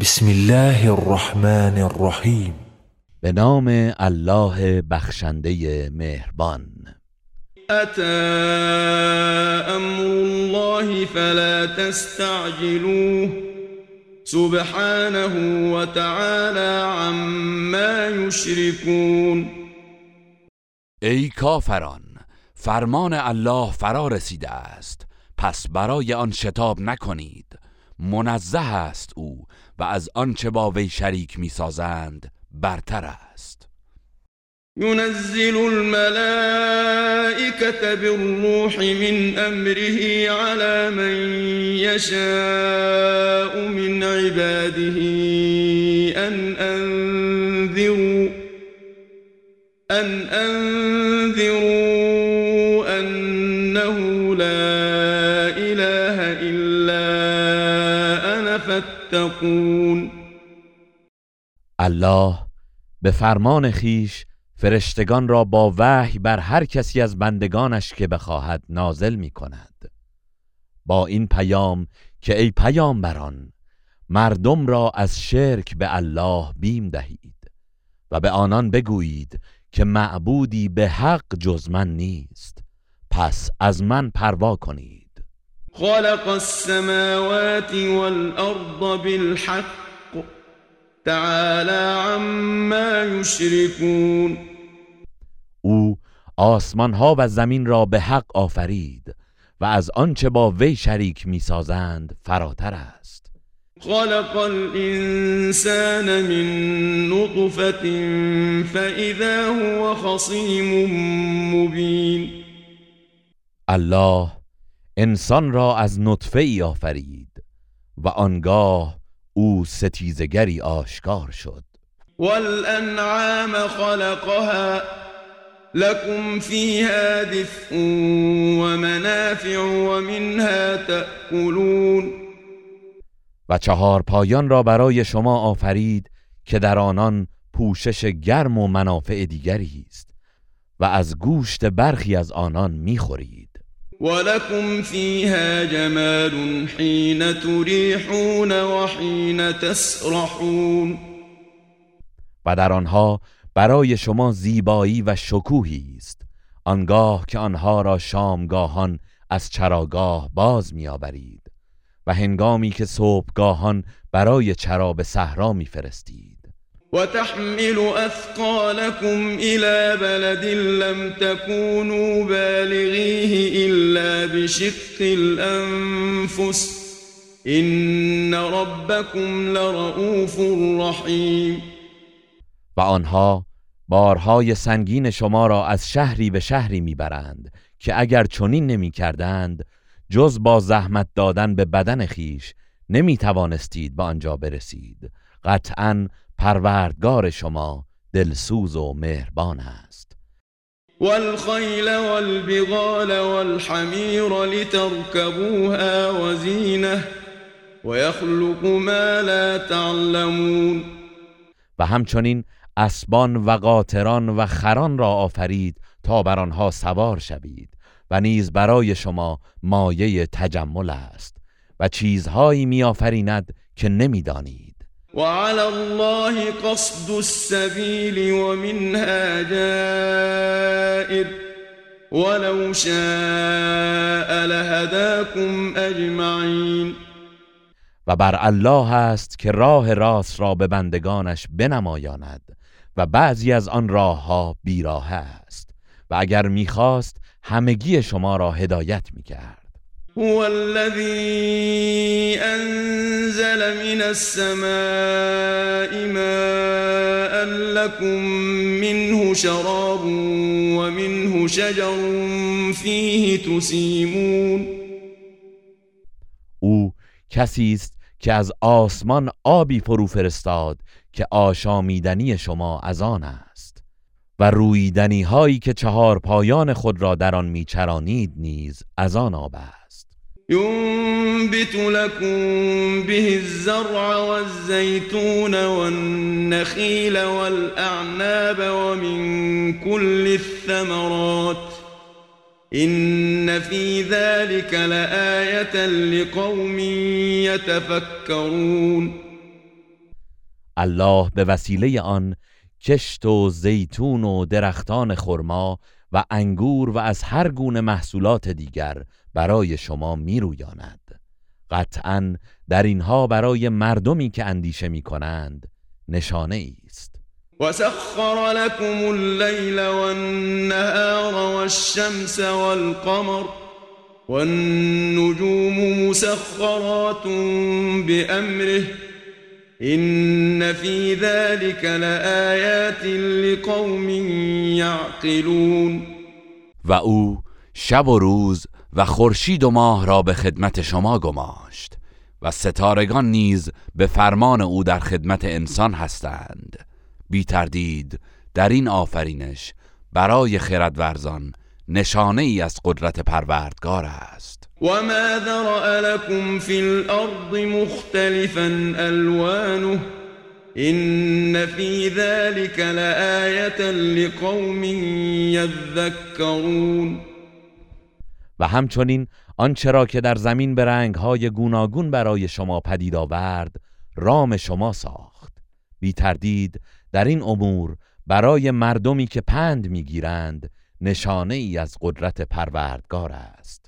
بسم الله الرحمن الرحیم به نام الله بخشنده مهربان. اتا امر الله فلا تستعجلوه. سبحانه وتعالى عما یشركون ای کافران فرمان الله فرا رسیده است. پس برای آن شتاب نکنید. منزه است او و از آنچه با وی شریک می‌سازند برتر است. ينزل الملائكة بالروح من أمره على من يشاء من عباده أن أنذروا أن أنذروا الله به فرمان خیش فرشتگان را با وحی بر هر کسی از بندگانش که بخواهد نازل می کند با این پیام که ای پیامبران مردم را از شرک به الله بیم دهید و به آنان بگویید که معبودی به حق جز من نیست. پس از من پروا کنید. خلق السماوات والأرض بالحق. تعالى عما يشركون. او آسمان ها و زمین را به حق آفرید و از آنچه با وی شریک می‌سازند فراتر است. خلق الإنسان من نطفة فإذا هو خصيم مبين. الله انسان را از نطفه ای آفرید و آنگاه او ستیزگری آشکار شد. والأنعام خلقها لكم فيها دفء ومنافع ومنها تأكلون و چهار پایان را برای شما آفرید که در آنان پوشش گرم و منافع دیگری است و از گوشت برخی از آنان می‌خورید. ولكم فيها جمال حين تريحون وحين تسرحون. و در آنها برای شما زیبایی و شکوهی است. آنگاه که آنها را شامگاهان از چراگاه باز میآورید و هنگامی که صبحگاهان برای چرا به صحرا میفرستید. وتحمل أثقالكم إلى بلد لم تكونوا بالغيه إلا بشق الأنفس. إن ربكم لرؤوف رحيم. و آنها بارهای سنگین شما را از شهری به شهری می‌برند که اگر چنین نمی کردند جز با زحمت دادن به بدن خیش نمی توانستید به آنجا برسید. قطعا پروردگار شما دلسوز و مهربان است. والخيل والبغال والحمير لتركبوها وزينه ويخلق ما لا تعلمون. و همچنین اسبان و قاطران و خران را آفرید تا بر آنها سوار شوید و نیز برای شما مایه تجمل است و چیزهایی میآفریند که نمی‌دانید وعلى الله قصد السبيل ومنها جائر. ولو شاء لهداكم أجمعين. و بر الله است که راه راست را به بندگانش بنمایاند و بعضی از آن راه ها بیراه است و اگر می‌خواست همگی شما را هدایت می‌کرد. هو الذي أنزل من السماء ماء لكم منه شراب ومنه شجر فيه تسيمون. او کسی است که از آسمان آبی فرو فرستاد که آشامیدنی شما از آن است و رویدنی هایی که چهار پایان خود را در آن میچرانید نیز از آن آب است. ينبت لكم به الزرع والزيتون والنخيل والأعناب ومن كل الثمرات إن في ذلك لآية لقوم يتفكرون الله به وسیله آن کشت و زیتون و درختان خرما و انگور و از هر گونه محصولات دیگر برای شما میرویاند. قطعا در اینها برای مردمی که اندیشه می کنند نشانه است. وسخر لكم الليل والنهار والشمس والقمر والنجوم مسخرات بأمره إن في ذلك لآيات لقوم يعقلون و او شب و روز و خورشید و ماه را به خدمت شما گماشت و ستارگان نیز به فرمان او در خدمت انسان هستند. بی تردید در این آفرینش برای خردورزان نشانه ای از قدرت پروردگار است. و ما ذرأ لكم فی الارض مختلفا الوانه إن في ذلك لآية لقوم يذكرون و همچنین آنچه را که در زمین به رنگهای گوناگون برای شما پدید آورد رام شما ساخت. بی تردید در این امور برای مردمی که پند می‌گیرند نشانه ای از قدرت پروردگار است.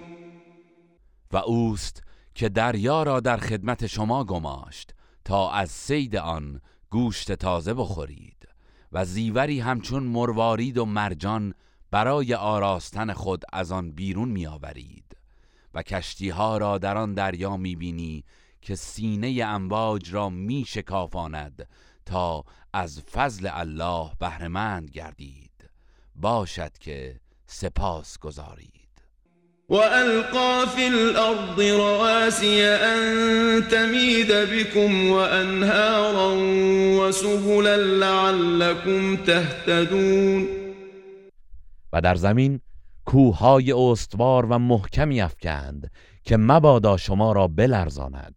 و اوست که دریا را در خدمت شما گماشت تا از سید آن گوشت تازه بخورید و زیوری همچون مروارید و مرجان برای آراستن خود از آن بیرون میآورید و کشتی ها را در آن دریا می‌بینی که سینه امواج را می شکافاند تا از فضل الله بهرهمند گردید. باشد که سپاس گذارید وألقى في الأرض رواسي أن تميد بكم وأنهارا وسبلا لعلكم تهتدون و در زمین کوههای استوار و محکمی افکند که مبادا شما را بلرزاند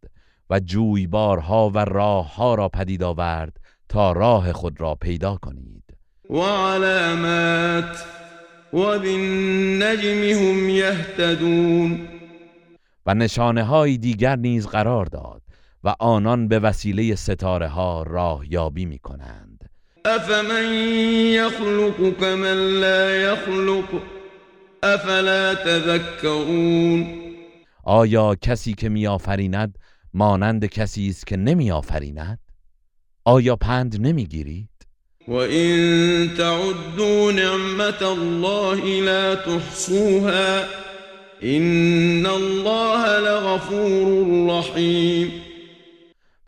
و جویبارها و راهها را پدید آورد تا راه خود را پیدا کنید. و علامات و بالنجم هم یهتدون. و نشانه های دیگر نیز قرار داد و آنان به وسیله ستاره ها راه یابی می کنند افمن یخلق کمن لا یخلق؟ افلا تذکرون؟ آیا کسی که میآفریند مانند کسی است که نمیآفریند؟ آیا پند نمی‌گیرید وَإِن تَعُدُّوا نِعْمَةَ اللَّهِ لَا تُحْصُوهَا إِنَّ اللَّهَ لَغَفُورٌ رَحِيمٌ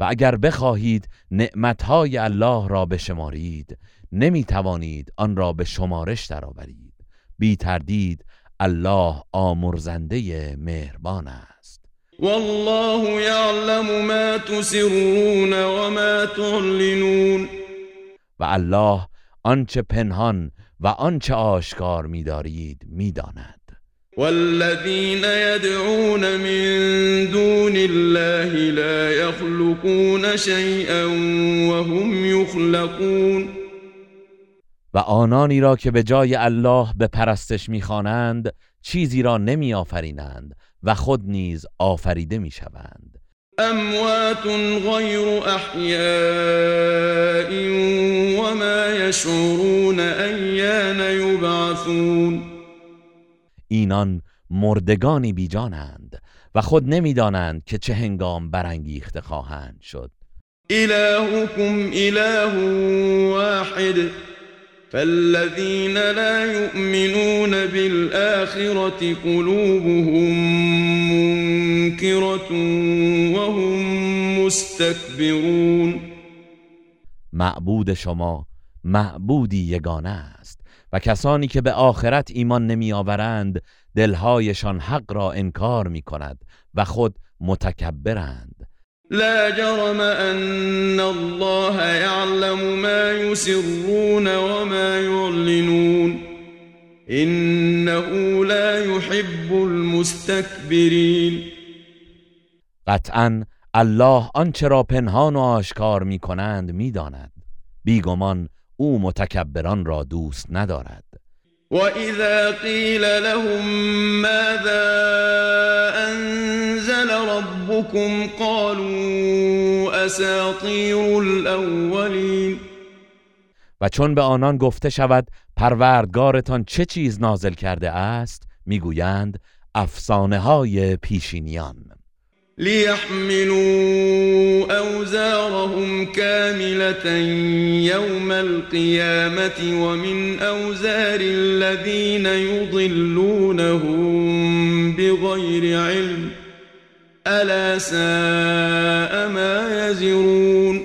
و اگر بخواهید نعمتهای الله را بشمارید نمی توانید آن را به شمارش درآورید. بی تردید الله آمرزنده مهربان است. والله یعلم ما تسرون و ما تعلنون و الله آنچه پنهان و آنچه آشکار می‌دارید می‌داند. والذین يدعون من دون الله لا يخلقون شيئا وهم يخلقون و آنانی را که به جای الله به پرستش می‌خوانند چیزی را نمیآفرینند و خود نیز آفریده می‌شوند. اموات غیر احیاء وما یشعرون ایان یبعثون اینان مردگانی بیجانند و خود نمی‌دانند که چه هنگام برانگیخته خواهند شد. الهکم اله واحد. فالذين لا يؤمنون بالآخرة قلوبهم منكرة وهم مستكبرون معبود شما معبودی یگانه است و کسانی که به آخرت ایمان نمی آورند دلهایشان حق را انکار می کند و خود متکبرند. لا جرم ان الله يعلم ما يسرون وما يعلنون. انه لا يحب المستكبرین قطعا الله آنچه را پنهان و آشکار می کنند می داند. بیگمان او متکبران را دوست ندارد. وإذا قيل لهم ماذا أنزل ربكم قالوا أساطير الأولين و چون به آنان گفته شود پروردگارتان چه چیز نازل کرده است؟ می‌گویند افسانه های پیشینیان. ليحملوا أوزارهم كاملة يوم القيامة ومن أوزار الذين يضلونهم بغير علم ألا ساء ما يزرون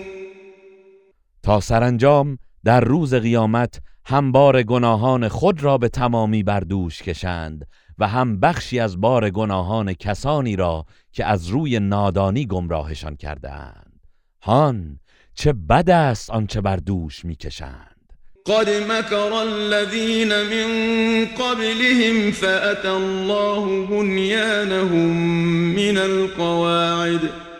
تا سرانجام در روز قیامت هم بار گناهان خود را به تمامی بر دوش کشند. و هم بخشی از بار گناهان کسانی را که از روی نادانی گمراهشان کرده اند هان چه بد است آنچه بر دوش می‌کشند. قد مكر الذين من قبلهم فأتى الله بنيانهم من القواعد.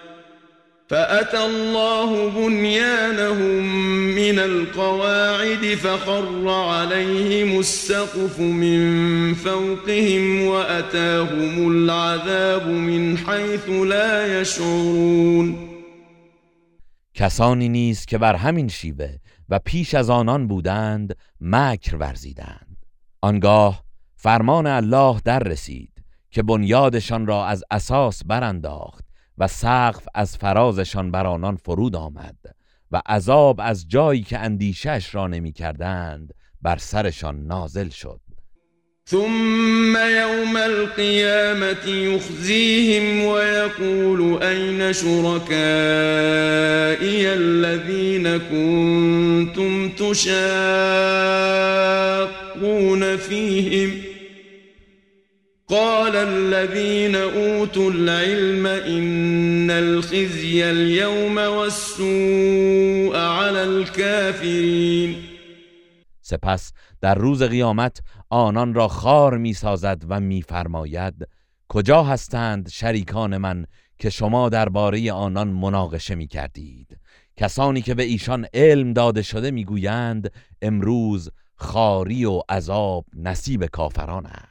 فأتى الله بنيانهم من القواعد فخر عليهم السقف من فوقهم وأتاهم العذاب من حيث لا يشعرون. کسانی نیست که بر همین شیوه و پیش از آنان بودند مکر ورزیدند. آنگاه فرمان الله در رسید که بنیادشان را از اساس برانداخت و سقف از فرازشان بر آنان فرود آمد و عذاب از جایی که اندیشش را نمی کردند بر سرشان نازل شد ثم يوم القيامة يخزيهم ويقول أين شركائي الذين كنتم تشاقون فيهم ؟ قال الذين اوتوا العلم ان الخزي اليوم والسوء على الكافرين. سپس در روز قیامت آنان را خار می‌سازد و میفرماید کجا هستند شریکان من که شما درباره آنان مناقشه می کردید کسانی که به ایشان علم داده شده می‌گویند امروز خاری و عذاب نصیب کافران است.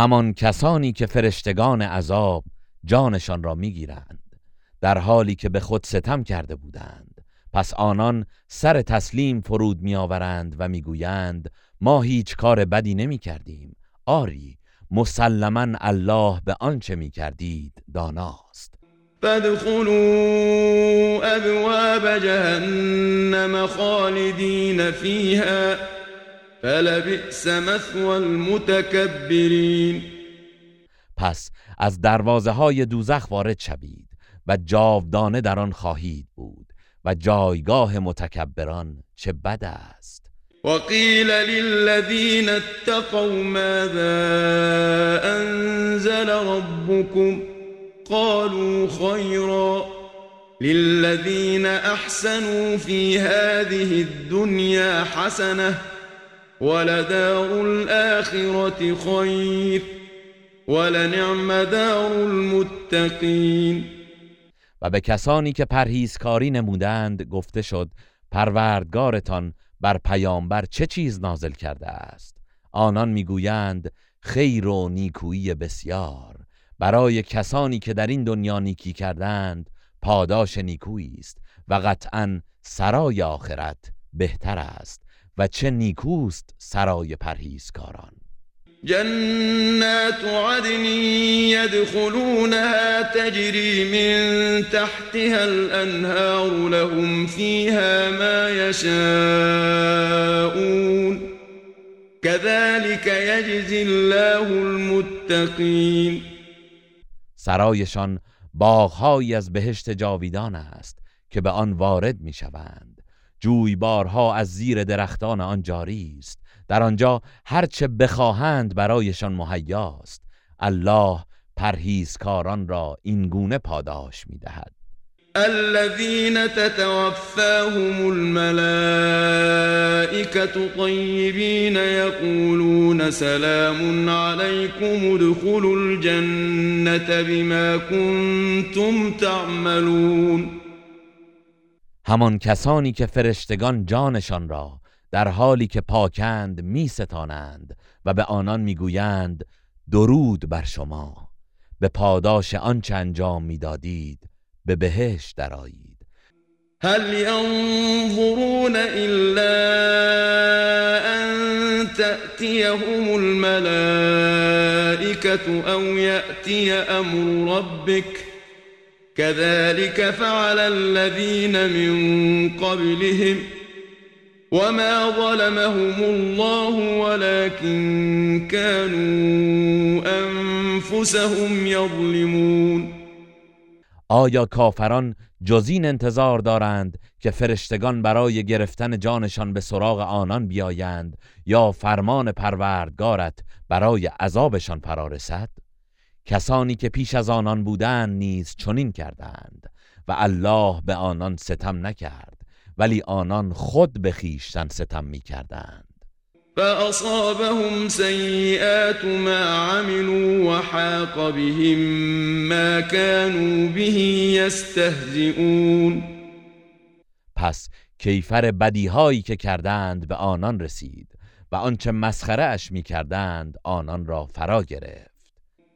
همان کسانی که فرشتگان عذاب جانشان را می‌گیرند در حالی که به خود ستم کرده بودند. پس آنان سر تسلیم فرود میآورند و می‌گویند ما هیچ کار بدی نمی کردیم آری مسلما الله به آنچه می کردید داناست. فادخلوا ابواب جهنم خالدین فیها. فلبئس مثوى المتكبرین پس از دروازه های دوزخ وارد شوید و جاودانه در آن خواهید بود و جایگاه متکبران چه بد است. وقيل للذين اتقوا ماذا أنزل ربكم قالوا خيرا للذين أحسنوا في هذه الدنيا حسنة ولدار الآخرة خير ولنعم دار المتقين. و به کسانی که پرهیزکاری نمودند گفته شد پروردگارتان بر پیامبر چه چیز نازل کرده است؟ آنان می‌گویند خیر و نیکویی بسیار. برای کسانی که در این دنیا نیکی کردند پاداش نیکویی است و قطعا سرای آخرت بهتر است. و چه نیکوست سرای پرهیزکاران. جنات عدن يدخلونها تجري من تحتها الأنهار لهم فيها ما يشاءون كذلك يجزي الله المتقين سرایشان باغهایی از بهشت جاویدان است که به آن وارد می شوند جویبارها از زیر درختان آن جاری است. در آنجا هرچه بخواهند برایشان مهیاست الله پرهیزکاران را این گونه پاداش می دهد الذين تتوفاهم الملائكة طيبين يقولون سلام عليكم ادخلوا الجنة بما كنتم تعملون. همان کسانی که فرشتگان جانشان را در حالی که پاکند می ستانند و به آنان می‌گویند درود بر شما. به پاداش آنچه انجام می‌دادید به بهشت درآیید. هل ينظرون إلا أن تأتيهم الملائكة أو يأتي أمر ربك كذلك فعل الذين من قبلهم وما ظلمهم الله ولكن كانوا أنفسهم يظلمون. آیا کافران جزین انتظار دارند که فرشتگان برای گرفتن جانشان به سراغ آنان بیایند یا فرمان پروردگارت برای عذابشان فرا رسد؟ کسانی که پیش از آنان بودند نیز چنین کردند و الله به آنان ستم نکرد ولی آنان خود به خویشتن ستم می‌کردند. فأصابهم سيئات ما عملوا وحاق بهم ما كانوا به يستهزئون پس کیفر بدیهایی که کردند به آنان رسید و آنچه مسخره اش می کردند آنان را فرا گرفت.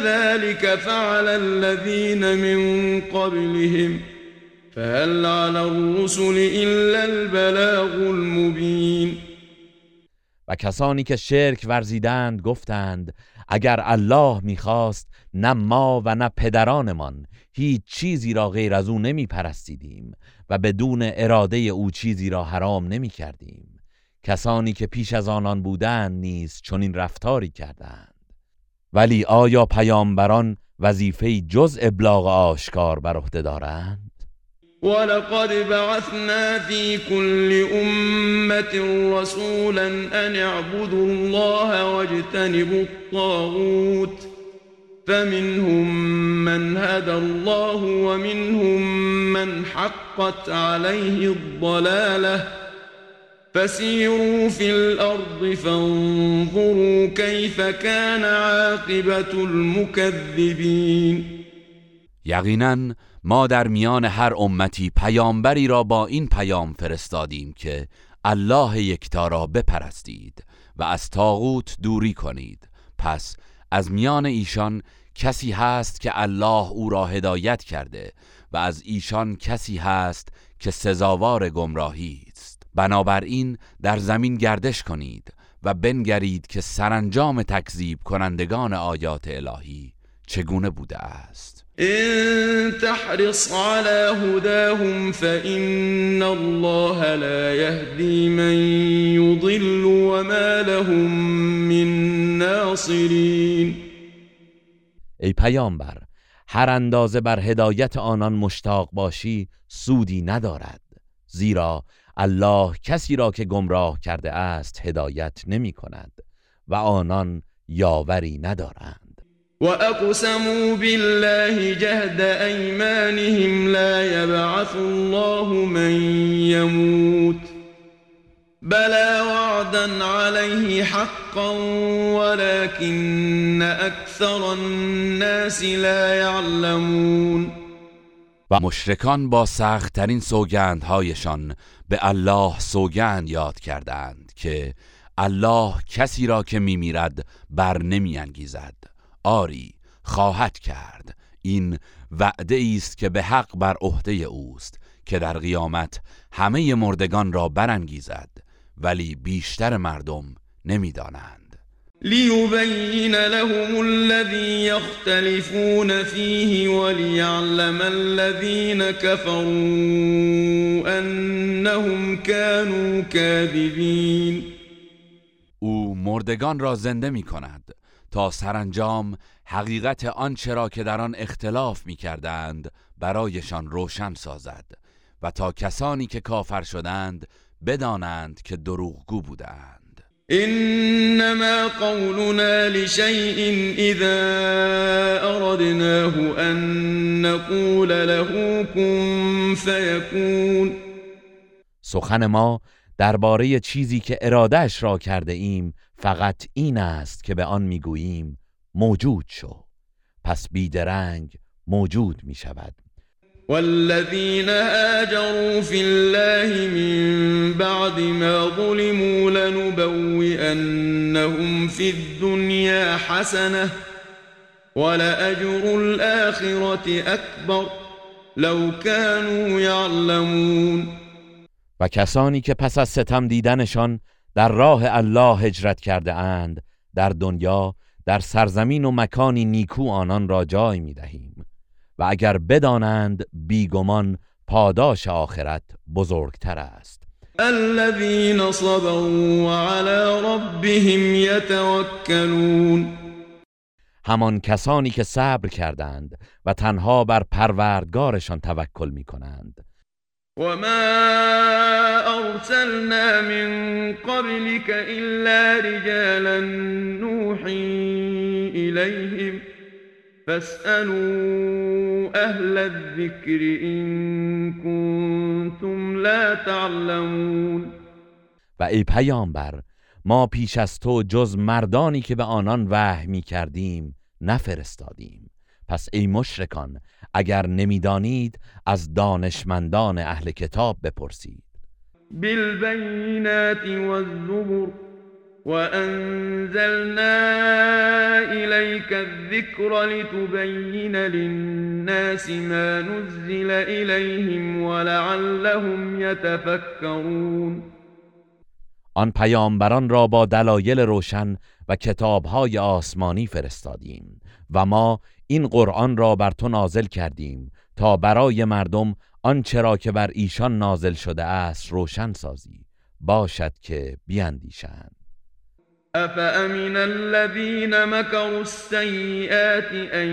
كذلك فعل الذين من قبلهم فهل على الرسل إلا البلاغ المبين. و کسانی که شرک ورزیدند گفتند اگر الله می‌خواست نه ما و نه پدرانمان هیچ چیزی را غیر از او نمی پرستیدیم و بدون اراده او چیزی را حرام نمی کردیم کسانی که پیش از آنان بودند نیز چنین رفتاری کردند. ولی آیا پیامبران وظیفه جز ابلاغ آشکار بر عهده دارند؟ ولقد بعثنا في كل أمة رسولا أن اعبدوا الله واجتنبوا الطاغوت. فمنهم من هدى الله ومنهم من حقت عليه الضلاله فسيروا في الأرض فانظروا كيف كان عاقبة المكذبين. یقینا ما در میان هر امتی پیامبری را با این پیام فرستادیم که الله یکتا را بپرستید و از تاغوت دوری کنید. پس از میان ایشان کسی هست که الله او را هدایت کرده و از ایشان کسی هست که سزاوار گمراهی بنابراین در زمین گردش کنید و بنگرید که سرانجام تکذیب کنندگان آیات الهی چگونه بوده است. إن تحرص على هداهم فإن الله لا يهدي من يضل وما لهم من ناصرين. ای پیامبر هر اندازه بر هدایت آنان مشتاق باشی سودی ندارد زیرا الله کسی را که گمراه کرده است هدایت نمی کند و آنان یاوری ندارند. وأقسموا بالله جهد أيمانهم لا يبعث الله من يموت بلى وعدا عليه حقا ولكن اکثر الناس لا يعلمون و مشرکان با سختترین سوگندهایشان به الله سوگند یاد کردند که الله کسی را که میمیرد بر نمی انگیزد آری خواهد کرد. این وعده است که به حق بر عهده اوست که در قیامت همه مردگان را برانگیزد ولی بیشتر مردم نمی‌دانند. لیبین لهم الذي يختلفون فيه وليعلم الذين كفروا انهم كانوا كاذبين. او مردگان را زنده می کند تا سرانجام حقیقت آنچه را که در آن اختلاف می کردند برایشان روشن سازد و تا کسانی که کافر شدند بدانند که دروغگو بودند انما قولنا لشيء اذا اردناه ان نقول له كن فيكون. سخن ما درباره چیزی که ارادهش را کرده ایم فقط این است که به آن می‌گوییم موجود شو. پس بیدرنگ موجود می شود والذين هاجروا في الله من بعد ما ظلموا لنبوئنهم في الدنيا حسنة ولأجر الآخرة أكبر لو كانوا يعلمون. و کسانی که پس از ستم دیدنشان در راه الله هجرت کرده اند در دنیا در سرزمین و مکانی نیکو آنان را جای می دهیم و اگر بدانند بیگمان پاداش آخرت بزرگتر است. الذين صبروا وعلى ربهم يتوكلون همان کسانی که صبر کردند و تنها بر پروردگارشان توکل می کنند وما أرسلنا من قبلك إلا رجالا نوحي إليهم فاسألوا أهل الذكر إن كنتم لا تعلمون. و ای پیامبر ما پیش از تو جز مردانی که به آنان وحی می کردیم نفرستادیم. پس ای مشرکان اگر نمی‌دانید از دانشمندان اهل کتاب بپرسید. بالبينات والزبر. وأنزلنا إليك الذكر لتبين للناس ما نزل إليهم ولعلهم يتفكرون. آن پیامبران را با دلایل روشن و کتابهای آسمانی فرستادیم و ما این قرآن را بر تو نازل کردیم تا برای مردم آنچه را که بر ایشان نازل شده است روشن سازی. باشد که بیاندیشند أفأمن الذين مكروا السيئات أن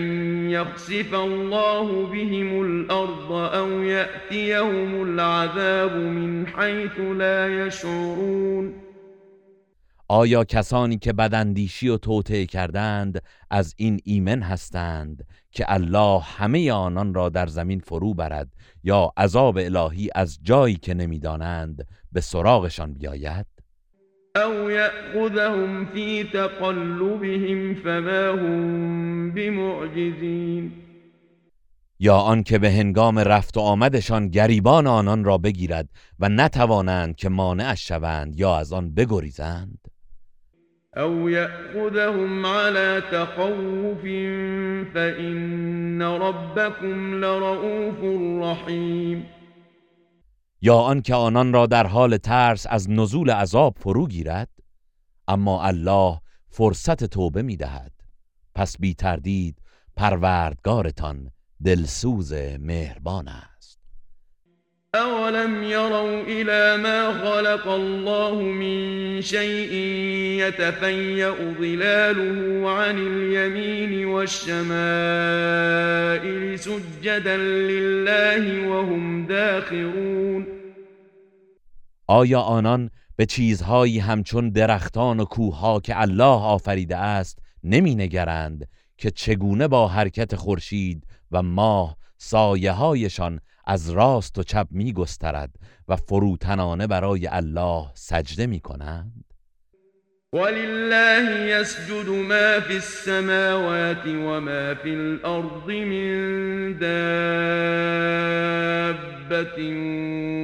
يخسف الله بهم الأرض أو يأتيهم العذاب من حيث لا يشعرون؟ آیا کسانی که بداندیشی و توطئه کردند از این ایمن هستند که الله همه آنان را در زمین فرو برد یا عذاب الهی از جایی که نمی‌دانند به سراغشان بیاید؟ أو يأخذهم في تقلبهم فما هم بمعجزين یا آنکه به هنگام رفت و آمدشان گریبان آنان را بگیرد و نتوانند که مانعش شوند یا از آن بگریزند. أو يأخذهم على تخوف فإن ربكم لرؤوف رحيم یا آنکه آنان را در حال ترس از نزول عذاب فرو گیرد اما الله فرصت توبه می دهد. پس بی تردید پروردگارتان دلسوز مهربان است. أولم يروا إلى ما خلق الله من شيء يتفيأ ظلاله عن اليمين والشمائل سجدا لله وهم داخرون آیا آنان به چیزهایی همچون درختان و کوهها که الله آفریده است نمی نگرند که چگونه با حرکت خورشید و ماه سایه هایشان از راست و چپ می گسترد و فروتنانه برای الله سجده می کنند ولله يسجد ما في السماوات وما في الأرض من دابة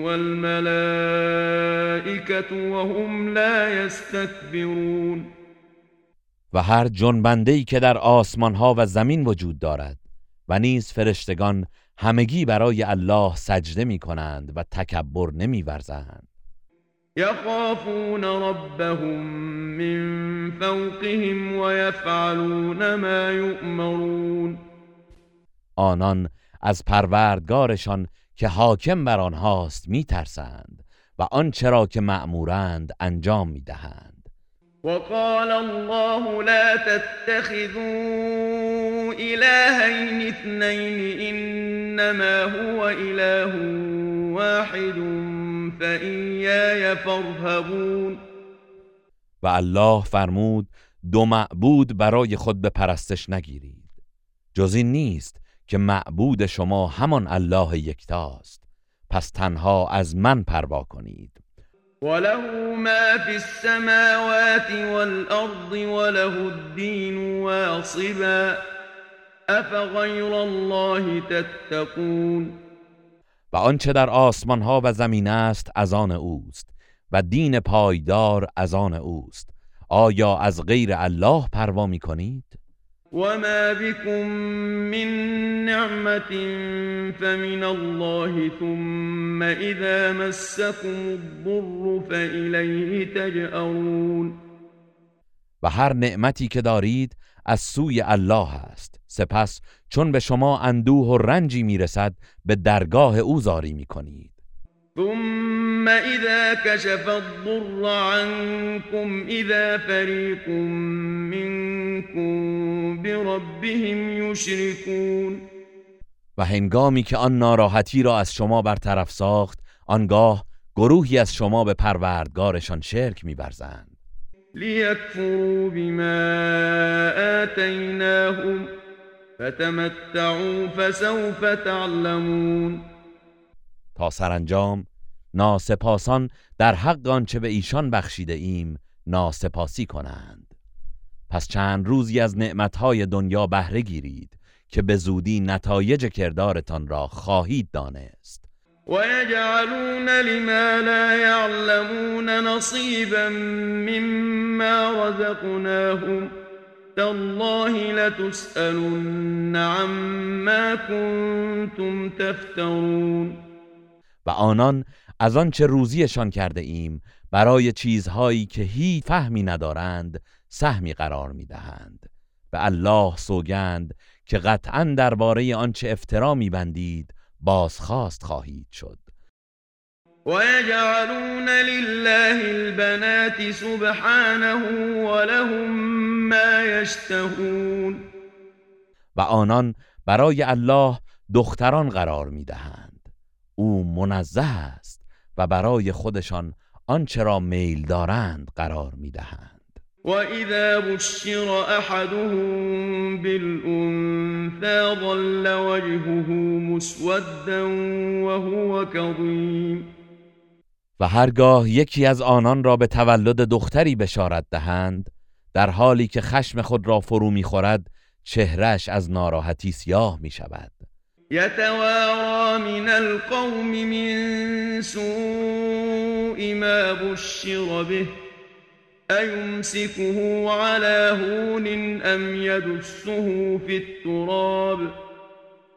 والملائكة وهم لا يستكبرون و هر جنبنده که در آسمان ها و زمین وجود دارد و نیز فرشتگان همگی برای الله سجده می کنند و تکبر نمی ورزند يخافون ربهم من فوقهم ويفعلون ما يؤمرون آنان از پروردگارشان که حاکم بر آنهاست میترسند و آنچه را که مأمورند انجام می‌دهند. وقال الله لا تتخذوا إلهين اثنين إنما هو إله واحد فإياي فارهبون. و الله فرمود دو معبود برای خود به پرستش نگیرید. جز این نیست که معبود شما همان الله یکتاست پس تنها از من پروا کنید. وله ما في السماوات والأرض وله الدين واصبا أفغير الله تتقون و آنچه در آسمان ها و زمین است از آن اوست و دین پایدار از آن اوست آیا از غیر الله پروا می کنید؟ وما بكم من نعمة فمن الله ثم إذا مسكم الضر فإليه تجأرون و هر نعمتی که دارید از سوی الله است. سپس چون به شما اندوه و رنجی می‌رسد به درگاه او زاری می‌کنید. ثم إذا كشف الضر عنكم إذا فريق منكم بربهم يشركون و هنگامی که آن ناراحتی را از شما برطرف ساخت آنگاه گروهی از شما به پروردگارشان شرک میورزند. ليكفروا بما آتيناهم فتمتعوا فسوف تعلمون تا سرانجام ناسپاسان در حق آنچه به ایشان بخشیده ایم ناسپاسی کنند. پس چند روزی از نعمتهای دنیا بهره گیرید که به زودی نتایج کردارتان را خواهید دانست. ويجعلون لما لا يعلمون نصيبا مما رزقناهم تالله لتسألن عما كنتم تفترون و آنان از آنچه روزیشان کرده ایم برای چیزهایی که هیچ فهمی ندارند سهمی قرار می‌دهند. به الله سوگند که قطعا درباره آنچه افترا میبندید بازخواست خواهید شد. ويجعلون لله البنات سبحانه ولهم ما يشتهون و آنان برای الله دختران قرار می‌دهند. او منزه است و برای خودشان آنچه را میل دارند قرار می‌دهند. وإذا بشر أحدهم بالأنثى ظل وجهه مسودا وهو كظيم و هرگاه یکی از آنان را به تولد دختری بشارت دهند در حالی که خشم خود را فرو می‌خورد چهرش از ناراحتی سیاه می شود يتوارى من القوم من سوء ما بشر به أيمسكه على هون أم يدسه في التراب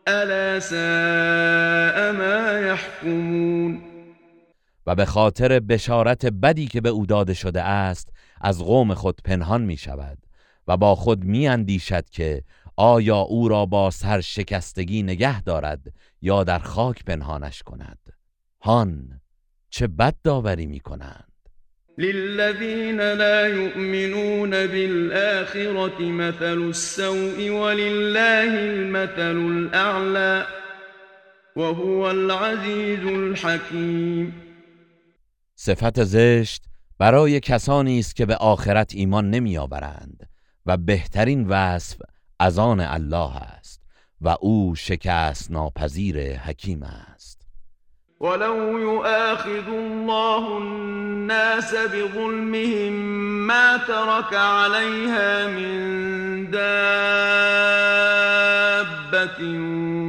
ألا ساء ما يحكمون و به خاطر بشارت بدی که به او داده شده است از قوم خود پنهان می شود و با خود می اندیشد که آیا او را با سرشکستگی نگه دارد یا در خاک پنهانش کند؟ هان چه بد داوری می کنند؟ للذين لا يؤمنون بالآخرة مثل السوء ولله المثل الأعلى وهو العزيز الحكيم صفت زشت برای کسانی است که به آخرت ایمان نمیآورند و بهترین وصف از آن الله است و او شکست ناپذیر حکیم است. ولو يؤاخذ الله الناس بظلمهم ما ترك عليها من دابة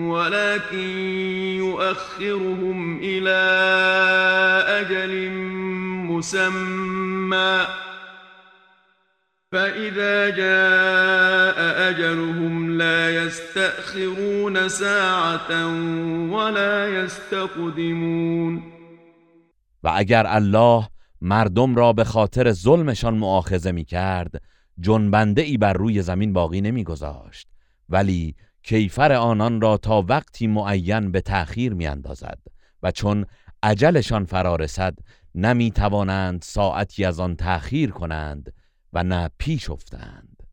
ولكن يؤخرهم إلى أجل مسمى فإذا جاء أجلهم لا يستأخرون ساعة ولا يستقدمون و اگر الله مردم را به خاطر ظلمشان معاخذه می کرد جنبنده ای بر روی زمین باقی نمی گذاشت ولی کیفر آنان را تا وقتی معین به تأخیر می اندازد و چون عجلشان فرا رسد نمی توانند ساعتی از آن تأخیر کنند. و نه پیش افتند.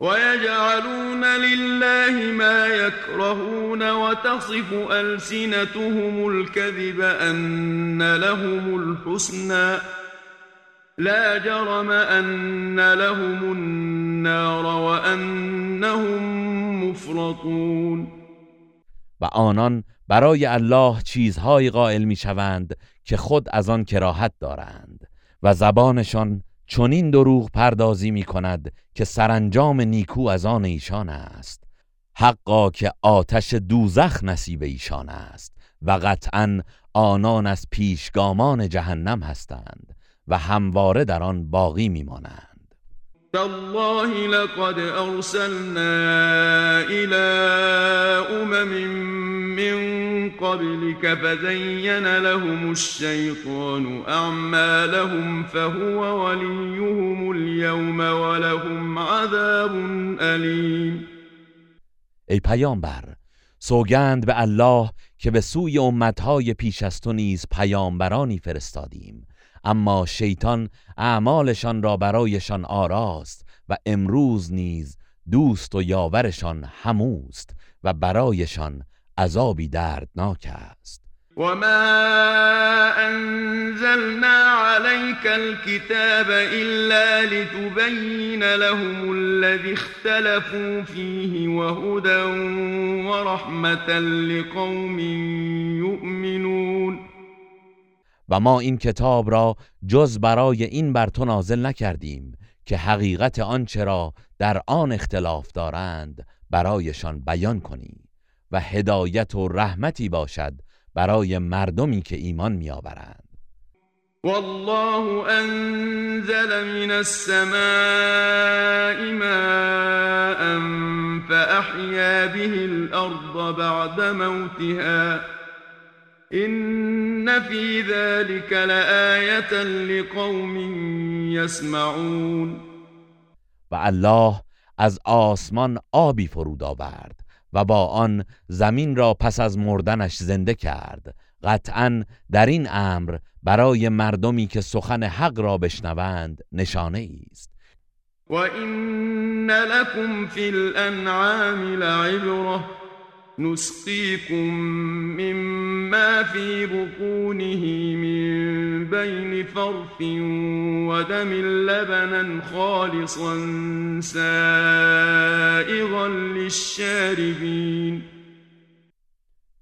ويجعلون لله ما يكرهون وتصف ألسنتهم الكذب أن لهم الحسنى لا جرم أن لهم النار وأنهم مفرطون. و آنان برای الله چیزهایی قائل می شوند که خود از آن کراهت دارند و زبانشان چنین دروغ پردازی می کند که سرانجام نیکو از آن ایشان است. حقا که آتش دوزخ نصیب ایشان است و قطعا آنان از پیشگامان جهنم هستند و همواره در آن باقی میمانند تالله لقد أرسلنا إلى أمم من قبلك فزين لهم الشيطان أعمالهم فهو وليهم اليوم ولهم عذاب أليم. ای پیامبر سوگند به الله که به سوی امتهای پیش از تو نیز پیامبرانی فرستادیم. اما شیطان اعمالشان را برایشان آراست و امروز نیز دوست و یاورشان هموست و برایشان عذابی دردناک است. وما أنزلنا عليك الكتاب إلا لتبين لهم الذي اختلفوا فيه وهدى ورحمة لقوم يؤمنون. و ما این کتاب را جز برای این بر تو نازل نکردیم که حقیقت آنچه را در آن اختلاف دارند برایشان بیان کنی و هدایت و رحمتی باشد برای مردمی که ایمان میآورند. والله أنزل من السماء ماء فأحيا به الأرض بعد موتها إن في ذلك لآية لقوم يسمعون. و الله از آسمان آبی فرود آورد و با آن زمین را پس از مردنش زنده کرد. قطعا در این امر برای مردمی که سخن حق را بشنوند نشانه است. و این لکم فی الانعام لعبره نسقيكم مما في بطونه من بين فرث ودم لبنا خالصا سائغا للشاربين.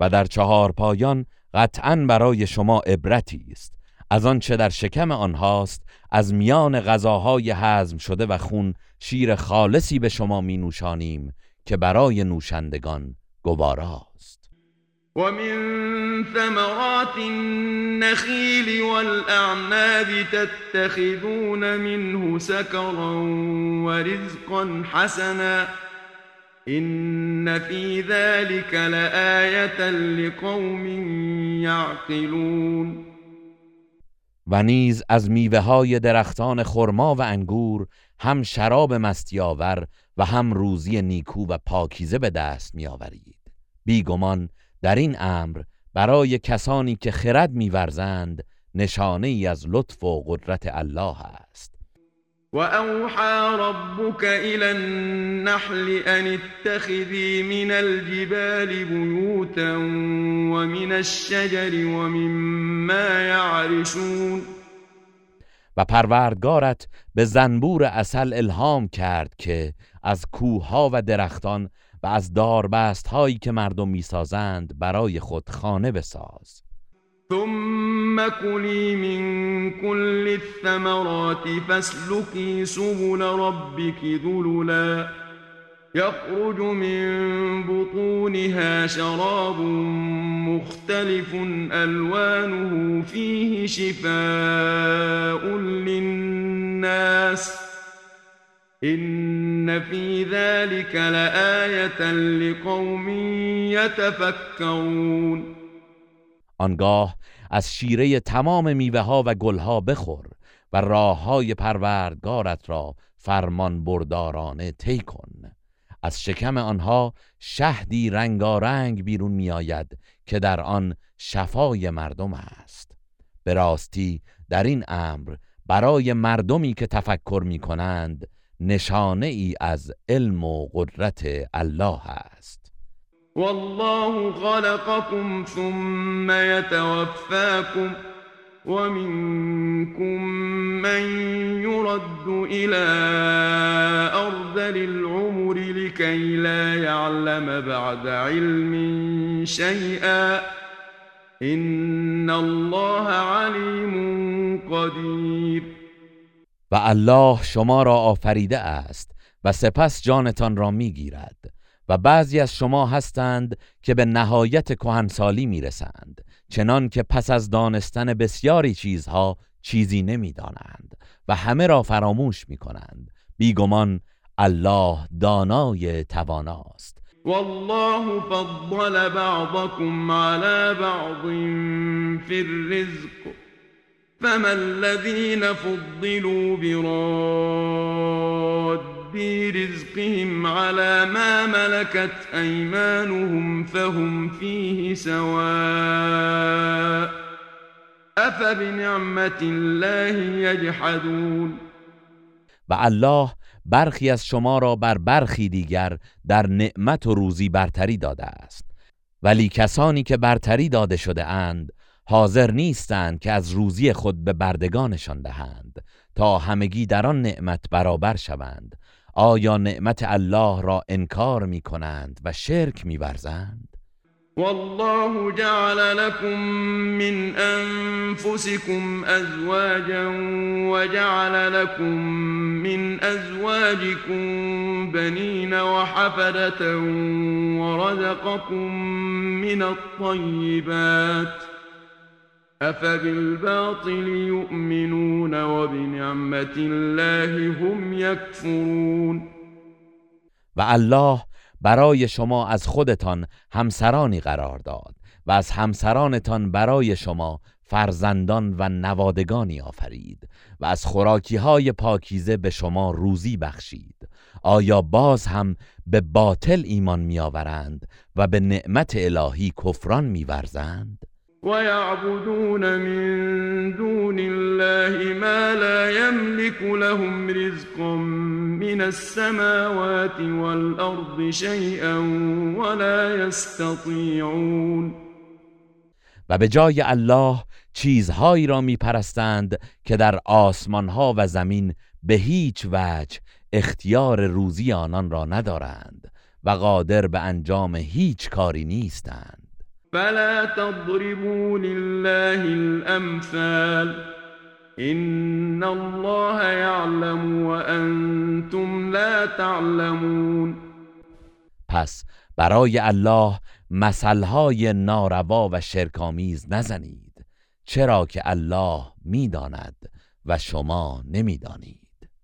و در چهار پایان قطعا برای شما عبرتی است. از آنچه در شکم آنهاست از میان غذاهای هضم شده و خون شیر خالصی به شما می نوشانیم که برای نوشندگان گواراست ومن ثمرات النخيل والأعناب تتخذون منه سكرا ورزقا حسنا إن في ذلك لآية لقوم يعقلون و نیز از میوه های درختان خرما و انگور هم شراب مستیاور و هم روزی نیکو و پاکیزه به دست میآورید. بیگمان در این امر برای کسانی که خرد میورزند نشانه ای از لطف و قدرت الله است. و اوحى ربك الى النحل ان اتخذي من الجبال بيوتا ومن الشجر ومما يعرشون و پروردگارت به زنبور اصل الهام کرد که از کوهها و درختان و از داربست هایی که مردم می‌سازند برای خود خانه بساز. ثم كلي من كل الثمرات فاسلكي سبل ربك ذللا. يخرج من بطونها شراب مختلف ألوانه فيه شفاء للناس. إن في ذلك لآية لقوم يتفكرون. آنگاه از شیره تمام میوه ها و گلها بخور و راه های پروردگارت را فرمان بردارانه طی کن. از شکم آنها شهدی رنگارنگ بیرون میآید که در آن شفای مردم است. به راستی در این امر برای مردمی که تفکر می کنند نشانه ای از علم و قدرت الله است. والله خلقكم ثم يتوفاكم ومنكم من يرد إلى أرذل العمر لكي لا يعلم بعد علم شيئا. إن الله عليم قدير. و الله شما را آفریده است و سپس جانتان را می‌گیرد و بعضی از شما هستند که به نهایت کهنسالی می‌رسند چنان که پس از دانستن بسیاری چیزها چیزی نمی‌دانند و همه را فراموش می کنند بیگمان الله دانای تواناست. والله فضل بعضكم على بعض في الرزق. فما الذين فضلوا براد رزقهم على ما ملكت أيمانهم فهم فيه سواء أفبنعمة الله يجحدون و الله برخی از شما را بر برخی دیگر در نعمت و روزی برتری داده است. ولی کسانی که برتری داده شده اند حاضر نیستند که از روزی خود به بردگانشان دهند تا همگی در آن نعمت برابر شوند آیا نعمت الله را انکار می کنند و شرک می ورزند؟ والله جعل لكم من أنفسكم أزواجا وجعل لكم من أزواجكم بنين وحفدة ورزقكم من الطيبات أفبالباطل يؤمنون وبنعمة الله هم يكفرون؟ و الله برای شما از خودتان همسرانی قرار داد و از همسرانتان برای شما فرزندان و نوادگانی آفرید و از خوراکی های پاکیزه به شما روزی بخشید. آیا باز هم به باطل ایمان میآورند و به نعمت الهی کفران میورزند؟ ويعبدون من دون الله ما لا يملك لهم رزقا من السماوات والأرض شيئا ولا يستطيعون و به جای الله چیزهایی را می پرستند که در آسمان ها و زمین به هیچ وجه اختیار روزی آنان را ندارند و قادر به انجام هیچ کاری نیستند. فلا تضربوا لله الأمثال. إن الله يعلم وأنتم لا تعلمون. پس برای الله مثلهای ناروا و شرکامیز نزنید چرا که الله می‌داند و شما نمی‌دانید.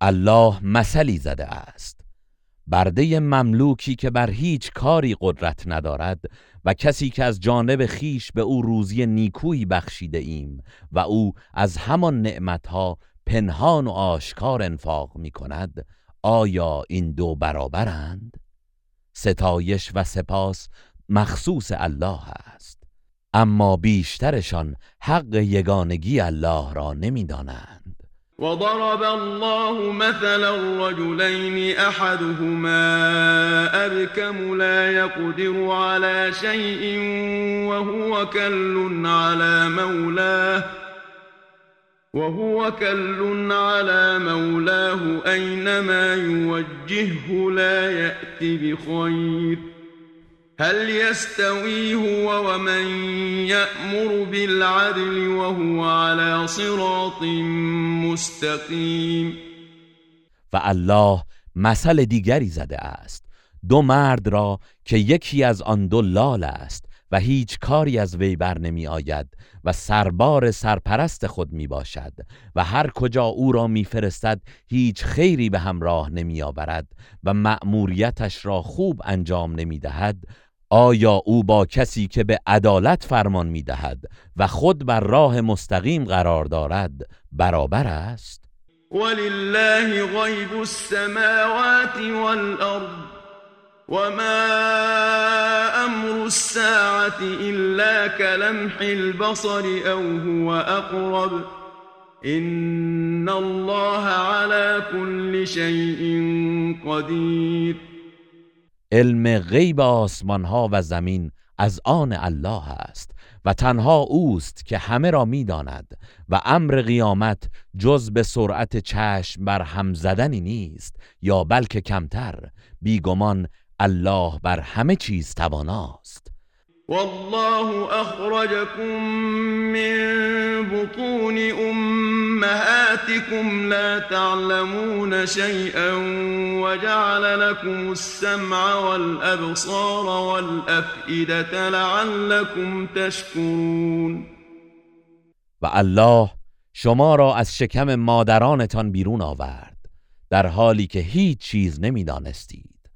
الله مثلی زده است. برده مملوکی که بر هیچ کاری قدرت ندارد و کسی که از جانب خیش به او روزی نیکویی بخشیده ایم و او از همان نعمتها پنهان و آشکار انفاق می کند آیا این دو برابرند؟ ستایش و سپاس مخصوص الله است. اما بیشترشان حق یگانگی الله را نمی‌دانند. وضرب الله مثلا رجلين أحدهما أبكم لا يقدر على شيء وهو كل على مولاه وهو كل على مولاه أينما يوجهه لا يأتي بخير هل يستوي هو ومن يأمر بالعدل وهو على صراط مستقيم؟ و الله مثل دیگری زده است. دو مرد را که یکی از آن دو لال است و هیچ کاری از وی بر نمی آید و سربار سرپرست خود می باشد و هر کجا او را میفرستد هیچ خیری به همراه نمی آورد و مأموریتش را خوب انجام نمی دهد آیا او با کسی که به عدالت فرمان می دهد و خود بر راه مستقیم قرار دارد برابر است؟ ولله غیب السماوات والارض وما امر الساعة الا كلمح البصر او هو اقرب ان الله على كل شيء قدیر علم غیب آسمان ها و زمین از آن الله است و تنها اوست که همه را می‌داند و امر قیامت جز به سرعت چشم بر هم زدنی نیست یا بلکه کمتر بیگمان الله بر همه چیز تواناست. والله اخرجكم من بطون امهاتكم لا تعلمون شيئا وجعل لكم السمع والابصار والافئده لعلكم تشكرون. و الله شما را از شکم مادرانتان بیرون آورد در حالی که هیچ چیز نمی‌دانستید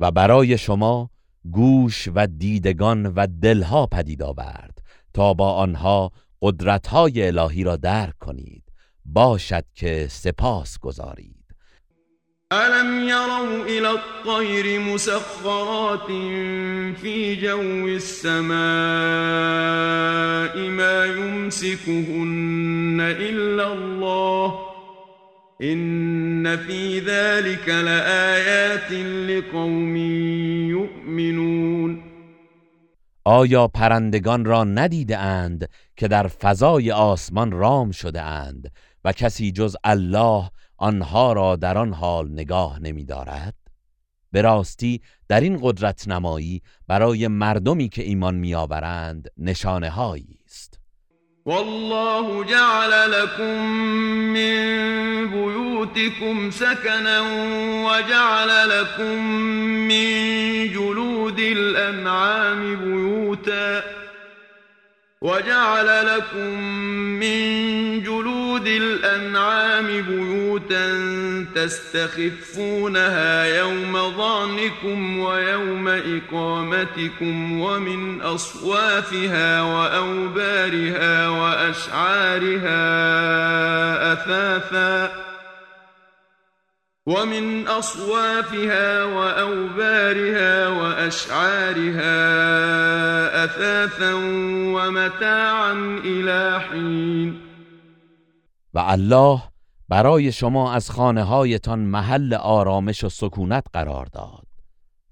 و برای شما گوش و دیدگان و دلها پدید آورد تا با آنها قدرتهای الهی را درک کنید. باشد که سپاس گذارید. الم يروا الى الطير مسخرات في جو السماء ما يمسكهن الا الله إن في ذلك لآیات لقوم یؤمنون آیا پرندگان را ندیده اند که در فضای آسمان رام شده اند و کسی جز الله آنها را در آن حال نگاه نمی دارد؟ به راستی در این قدرت نمایی برای مردمی که ایمان میآورند نشانه هایی است والله جعل لكم من بيوتكم سكنا وجعل لكم من جلود الأنعام بيوتا وجعل لكم من جلود الأنعام بيوتا تستخفونها يوم ظعنكم ويوم إقامتكم ومن أصوافها وأوبارها وأشعارها أثاثاً ومن أصوافها وأوبارها وأشعارها أثاثا ومتاعا إلى حين. و الله برای شما از خانه هایتان محل آرامش و سکونت قرار داد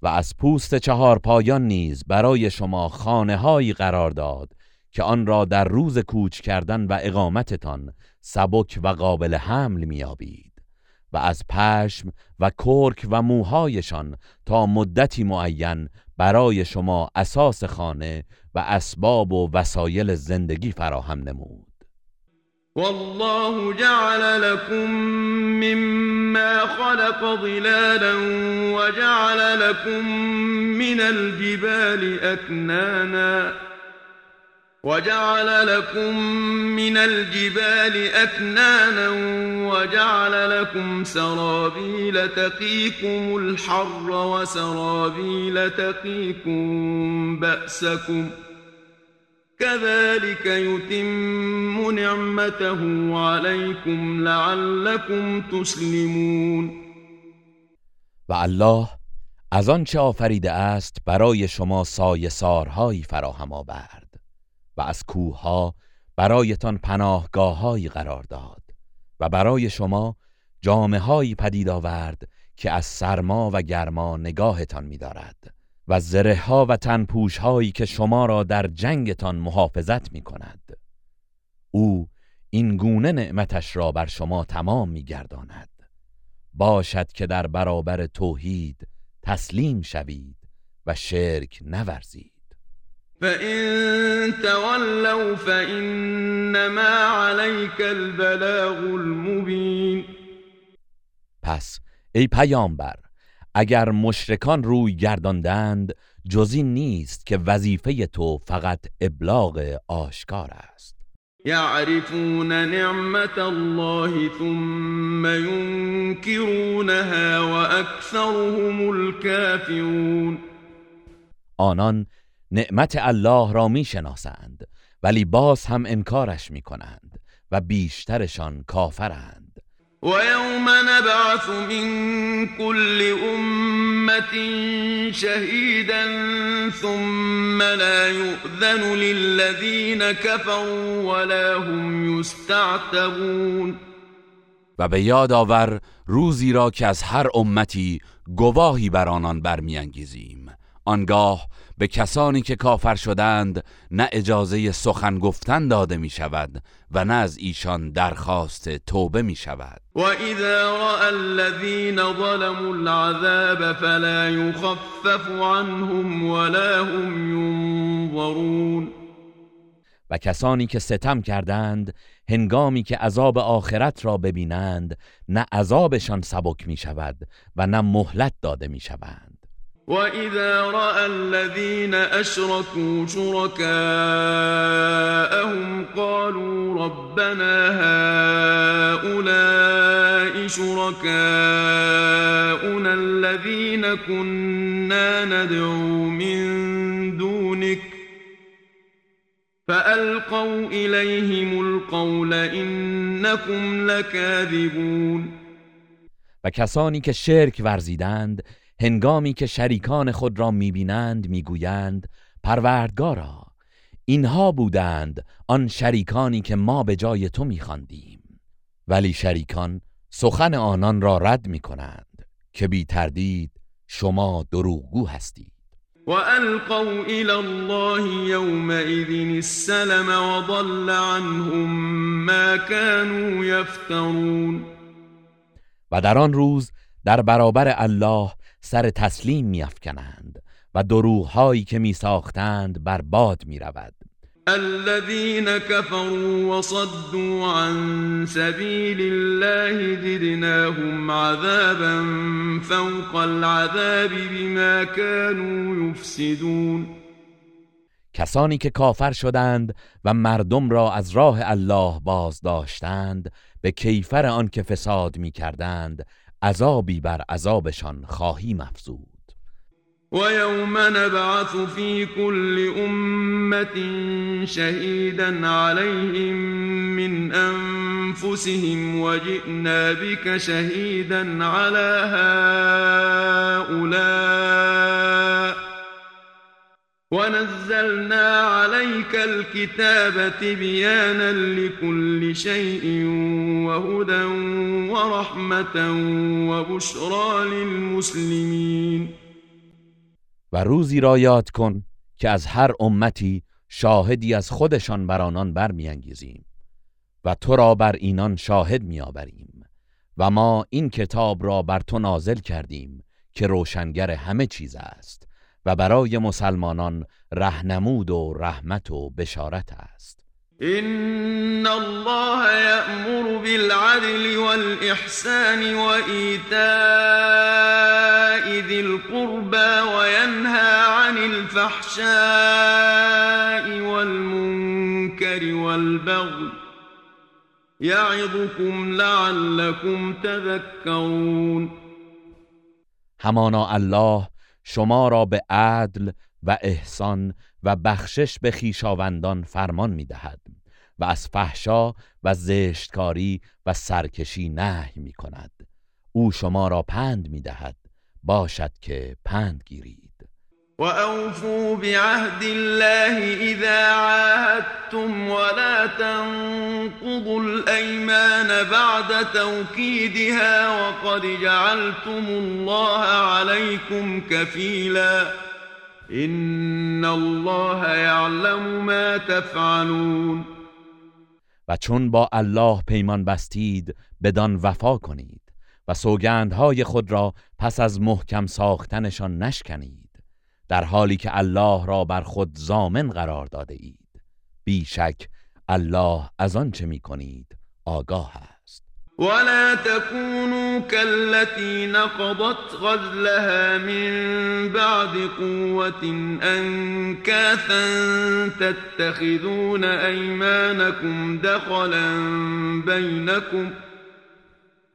و از پوست چهار پایان نیز برای شما خانه هایی قرار داد که آن را در روز کوچ کردن و اقامتتان سبک و قابل حمل میابید و از پشم و کرک و موهایشان تا مدتی معین برای شما اساس خانه و اسباب و وسایل زندگی فراهم نمود. والله جعل لكم مما خلق ظلالا وجعل لكم من الجبال أكنانا وجعل لكم من الجبال أكنانا وجعل لكم سرابيل تقيكم الحر وسرابيل تقيكم بأسكم كذلك يتم نعمته عليكم لعلكم تسلمون. و الله از آنچه آفریده است برای شما سایه سارهایی فراهم آورد. و از کوهها برایتان پناهگاههایی قرار داد و برای شما جامعه هایی پدید آورد که از سرما و گرما نگاهتان می‌دارد و زره ها و تنپوش هایی که شما را در جنگتان محافظت می کند او این گونه نعمتش را بر شما تمام می گرداند باشد که در برابر توحید تسلیم شوید و شرک نورزید. فَإِن تَوَلَّوْا فَإِنَّمَا عَلَيْكَ الْبَلَاغُ الْمُبِينُ پس ای پیامبر اگر مشرکان روی گرداندند جزی نیست که وظیفه تو فقط ابلاغ آشکار است. یعرفون نعمت الله ثم ينكرونها واكثرهم الكافرون آنان نعمت الله را می‌شناسند ولی باز هم انکارش می‌کنند و بیشترشان کافرند. ويوم نبعث من كل أمة شهيدا ثم لا يؤذن للذين كفروا ولا هم يستعتبون. و به یاد آور روزی را که از هر امتی گواهی بر آنان برمیانگیزیم. آنگاه به کسانی که کافر شدند نه اجازه سخن گفتن داده می شود و نه از ایشان درخواست توبه می شود و اذا رأى الذين ظلموا العذاب فلا يخفف عنهم ولا هم ينظرون و کسانی که ستم کردند هنگامی که عذاب آخرت را ببینند نه عذابشان سبک می شود و نه مهلت داده می شوند وَإِذَا رَأَى الَّذِينَ أَشْرَكُوا شُرَكَاءَهُمْ قَالُوا رَبَّنَا هَؤُلَاءِ شُرَكَاؤُنَا الَّذِينَ كُنَّا نَدْعُو مِن دُونِكَ فَأَلْقَوْا إِلَيْهِمُ الْقَوْلَ إِنَّكُمْ لَكَاذِبُونَ و کسانی که شرک ورزیدند هنگامی که شریکان خود را می‌بینند می‌گویند پروردگارا اینها بودند آن شریکانی که ما به جای تو میخواندیم. ولی شریکان سخن آنان را رد می‌کنند که بی تردید شما دروغگو هستید. القوا الى الله يومئذ السلم وضل عنهم ما كانوا يفترون. و در آن روز در برابر الله سر تسلیم میافکنند و دروغهایی که میساختند بر باد می‌رود. الذين كفروا وصدوا عن سبيل الله زدناهم عذابا فوق العذاب بما كانوا يفسدون. کسانی که کافر شدند و مردم را از راه الله باز داشتند به کیفر آن که فساد می کردند عذابی بر عذابشان خواهیم افزود ويوم نبعث في كل أمة شهيدا عليهم من أنفسهم وجئنا بك شهيدا على هؤلاء. ونزلنا عليك الكتاب تبيانا لكل شيء وهدى ورحمة وبشرى للمسلمين. و روزی را یاد کن که از هر امتی شاهدی از خودشان بر آنان برمیانگیزیم و تو را بر اینان شاهد میآوریم و ما این کتاب را بر تو نازل کردیم که روشنگر همه چیز است. و برای مسلمانان رهنمود و رحمت و بشارت است. ان الله یأمر بالعدل والإحسان وإيتاء ذی القربى وینهى عن الفحشاء والمنكر والبغي یعظكم لعلكم تذكرون. همانا الله شما را به عدل و احسان و بخشش به خیشاوندان فرمان می دهد و از فحشا و زشتکاری و سرکشی نهی می کند او شما را پند می دهد باشد که پند گیرید. وأوفوا بعهد الله إذا عاهدتم ولا تنقضوا الأيمان بعد توكيدها وقد جعلتم الله عليكم كفيلا إن الله يعلم ما تفعلون و چون با الله پیمان بستید بدان وفا کنید و سوگندهای خود را پس از محکم ساختنشان نشکنید. در حالی که الله را بر خود زامن قرار داده اید. بیشک الله از آن چه می کنید آگاه است. ولا تكونوا كالتي نقضت غزلها من بعد قوة أنكاثا تتخذون أيمانكم دخلا بينكم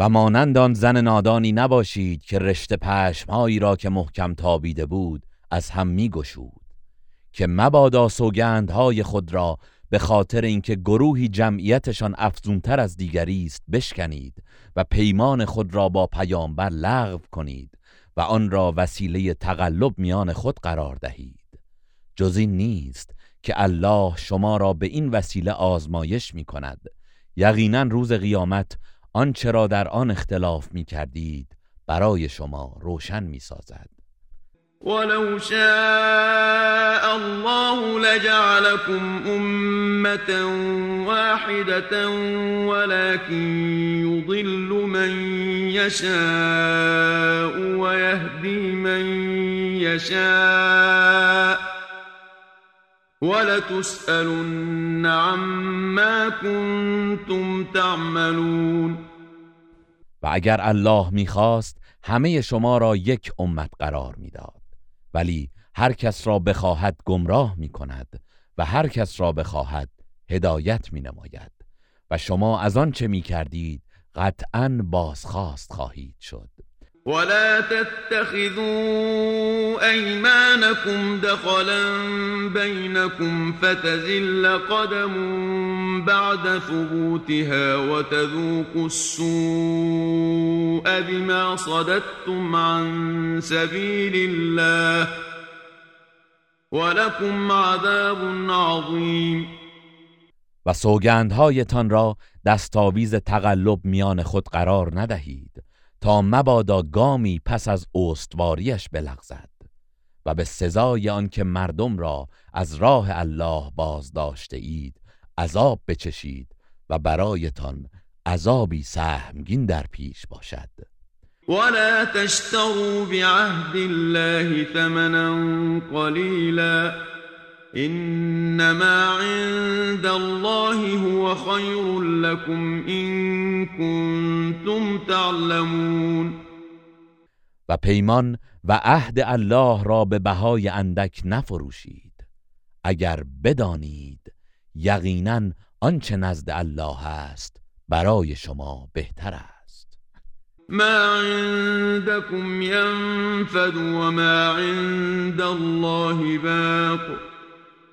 و مانند آن زن نادانی نباشید که رشته پشمهایی را که محکم تابیده بود از هم می گشود که مبادا سوگندهای خود را به خاطر اینکه گروهی جمعیتشان افزونتر از دیگری است بشکنید و پیمان خود را با پیامبر لغو کنید و آن را وسیله تقلب میان خود قرار دهید. جز این نیست که الله شما را به این وسیله آزمایش می کند یقینا روز قیامت آنچه را در آن اختلاف می کردید برای شما روشن می سازد. ولو شاء الله لجعلكم أمة واحدة ولكن يضل من يشاء ويهدي من يشاء. ولتسألن عما كنتم تعملون. و اگر الله می‌خواست همه شما را یک امت قرار می‌داد. ولی هر کس را بخواهد گمراه می کند و هر کس را بخواهد هدایت می نماید و شما از آن چه می کردید قطعا بازخواست خواهید شد. ولا تتخذوا أيمانكم دخلا بينكم فتزل قدم بعد ثبوتها وتذوقوا السوء بما صددتم عن سبيل الله ولكم عذاب عظيم و سوگندهایتان را دستاویز تقلب میان خود قرار ندهید. تا مبادا گامی پس از استواریش بلغزد و به سزای آنکه مردم را از راه الله باز داشته اید عذاب بچشید و برایتان عذابی سهمگین در پیش باشد. ولا تشتروا بعهد الله ثمنا قليلا انما عند الله هو خير لكم ان كنتم تعلمون. و پیمان و عهد الله را به بهای اندک نفروشید. اگر بدانید یقینا آنچه نزد الله است برای شما بهتر است. ما عندكم ينفد وما عند الله باق.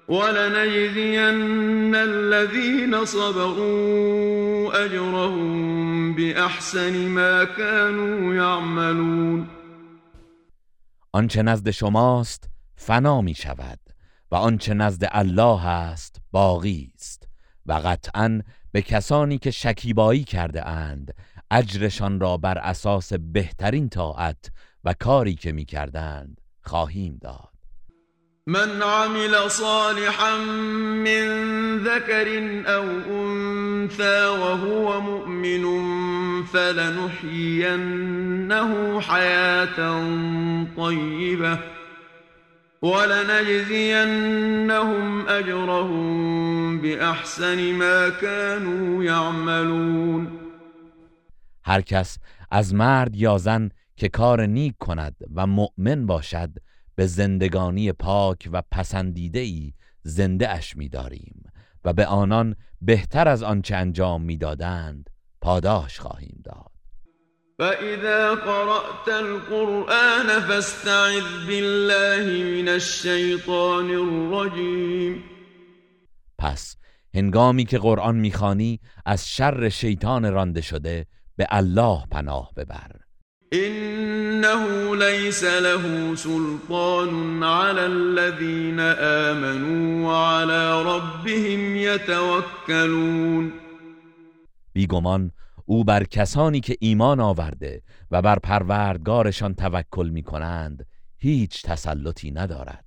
ولنجزين الذين صبروا أجرهم بأحسن ما كانوا يعملون. آنچه نزد شماست فنا می شود و آنچه نزد الله است باقی است و قطعا به کسانی که شکیبایی کرده اند اجرشان را بر اساس بهترین طاعت و کاری که می کردند خواهیم داد. من عمل صالحا من ذكر أو أنثى وهو مؤمن فلنحيينه حياة طيبة ولنجزينهم أجرهم بأحسن ما كانوا يعملون. هر کس از مرد یا زن که کار نیک کند و مؤمن باشد به زندگانی پاک و پسندیده ای زنده اش می داریم و به آنان بهتر از آنچه انجام می‌دادند پاداش خواهیم داد. فإذا قرأت القرآن فاستعذ بالله من الشیطان الرجیم پس هنگامی که قرآن می‌خوانی از شر شیطان رانده شده به الله پناه ببر. إنه ليس له سلطان على الذين آمنوا وعلى ربهم يتوكلون. بیگمان او بر کسانی که ایمان آورده و بر پروردگارشان توکل می کنند هیچ تسلطی ندارد.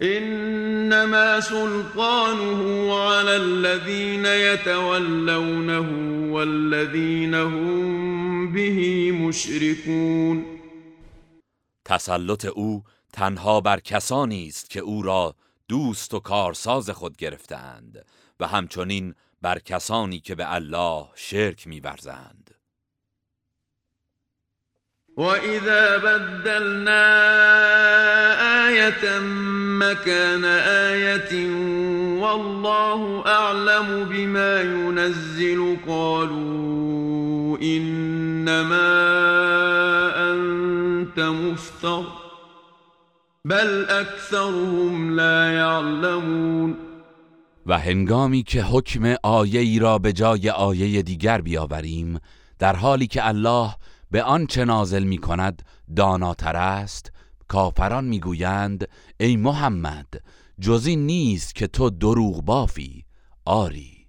إنما سلطانه على الذين يتولونه والذين هم به مشركون. تسلط او تنها بر کسانی است که او را دوست و کارساز خود گرفتند و همچنین بر کسانی که به الله شرک می‌ورزند. وإذا بدلنا آية مكان آية والله أعلم بما ينزل قالوا إنما أنت مفتر بل أكثرهم لا يعلمون و هنگامی که حکم آیه ای را به جای آیه دیگر بیاوریم در حالی که الله به آنچه نازل می کند داناتر است. کافران می‌گویند ای محمد جزی نیست که تو دروغ بافی آری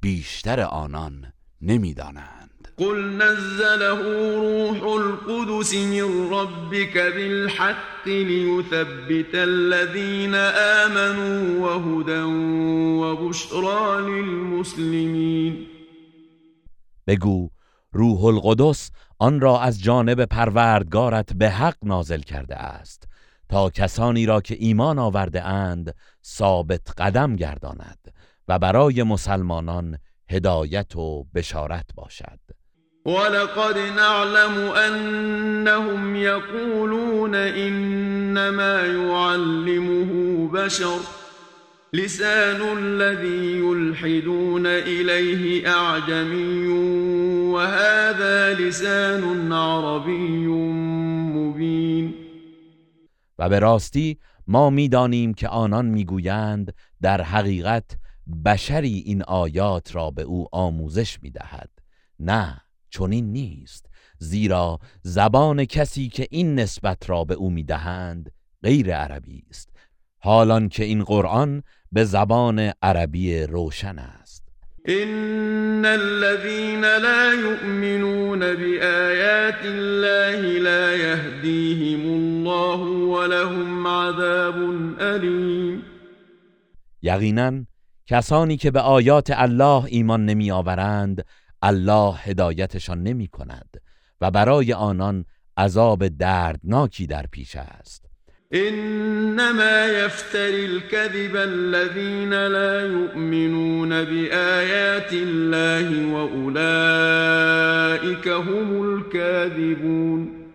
بیشتر آنان نمی‌دانند قل نزله روح القدس من ربك بالحق ليثبت الذين آمنوا وهدى وبشرى للمسلمين بگو روح القدس آن را از جانب پروردگارت به حق نازل کرده است تا کسانی را که ایمان آورده اند ثابت قدم گرداند و برای مسلمانان هدایت و بشارت باشد. ولقد نعلم أنهم يقولون إنما يعلمه بشر لسان الذي يلحدون إليه أعجمي وهذا لسان عربي مبين. و به راستی ما می‌دانیم که آنان می‌گویند در حقیقت بشری این آیات را به او آموزش می‌دهد. نه چنین نیست. زیرا زبان کسی که این نسبت را به او می‌دهند غیر عربی است. حالان که این قرآن به زبان عربی روشن است. إن الذين لا يؤمنون بآيات الله لا يهديهم الله ولهم عذاب أليم. یقینا کسانی که به آیات الله ایمان نمی آورند الله هدایتشان نمی کند و برای آنان عذاب دردناکی در پیش است. إنما يفتري الكذب الذين لا يؤمنون بآيات الله وأولئك هم الكاذبون.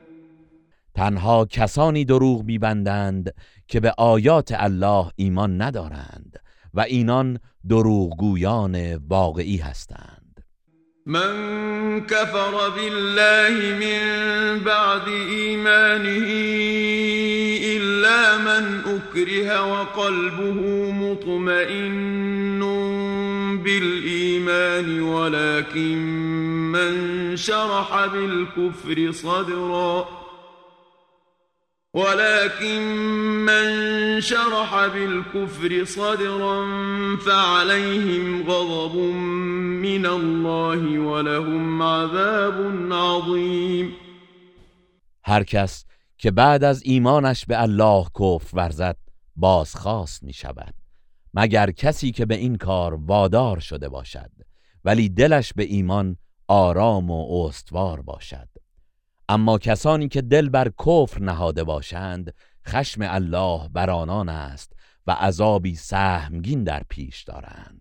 تنها کسانی دروغ میبندند که به آیات الله ایمان ندارند و اینان دروغگویان واقعی هستند. من كفر بالله من بعد إيمانه إلا من أكره وقلبه مطمئن بالإيمان ولكن من شرح بالكفر صدرًا. ولكن من شرح بالكفر صدرا فعليهم غضب من الله ولهم عذاب عظیم هر کس که بعد از ایمانش به الله کفر ورزد بازخواست می شود مگر کسی که به این کار وادار شده باشد ولی دلش به ایمان آرام و استوار باشد. اما کسانی که دل بر کفر نهاده باشند خشم الله بر آنان است و عذابی سهمگین در پیش دارند.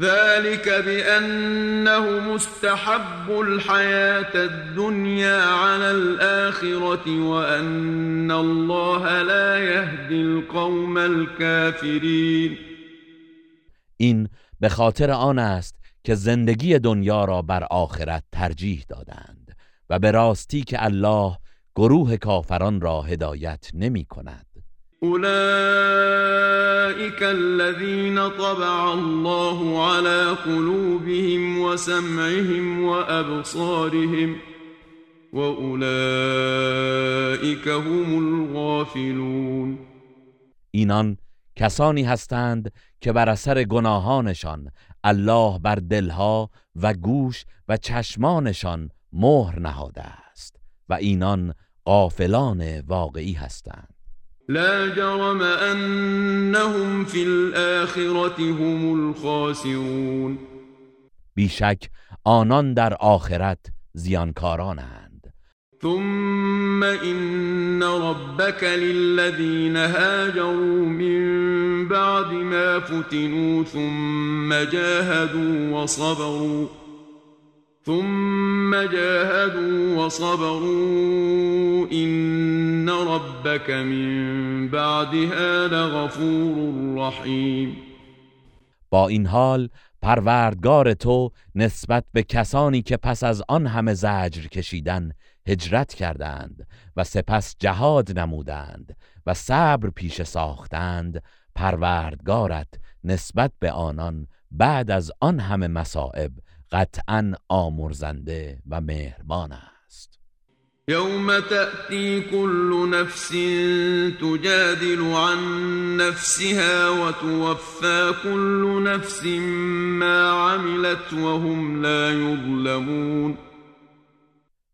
ذلك بأنه مستحب الحياة الدنيا على الآخرة وأن الله لا يهدي القوم الكافرين. این به خاطر آن است که زندگی دنیا را بر آخرت ترجیح دادند و به راستی که الله گروه کافران را هدایت نمی کند. أولئك الذين طبع الله على قلوبهم وسمعهم وأبصارهم وأولئك هم الغافلون. اینان کسانی هستند که بر اثر گناهانشان الله بر دلها و گوش و چشمانشان مهر نهاده است و اینان غافلان واقعی هستند. لا جرم أنهم في الآخرة هم الخاسرون. بیشک آنان در آخرت زیانکارانند. ثم إن ربك للذين هاجروا من بعد ما فتنوا ثم جاهدوا وصبروا. ثم جاهدوا وصبروا إن ربك من بعدها لغفور رحیم با این حال پروردگار تو نسبت به کسانی که پس از آن همه زجر کشیدن هجرت کردند و سپس جهاد نمودند و صبر پیش ساختند پروردگارت نسبت به آنان بعد از آن همه مصائب قطعا آمرزنده و مهربان است. یوم تأتی كل نفس تجادل عن نفسها وتوفى كل نفس ما عملت وهم لا یظلمون.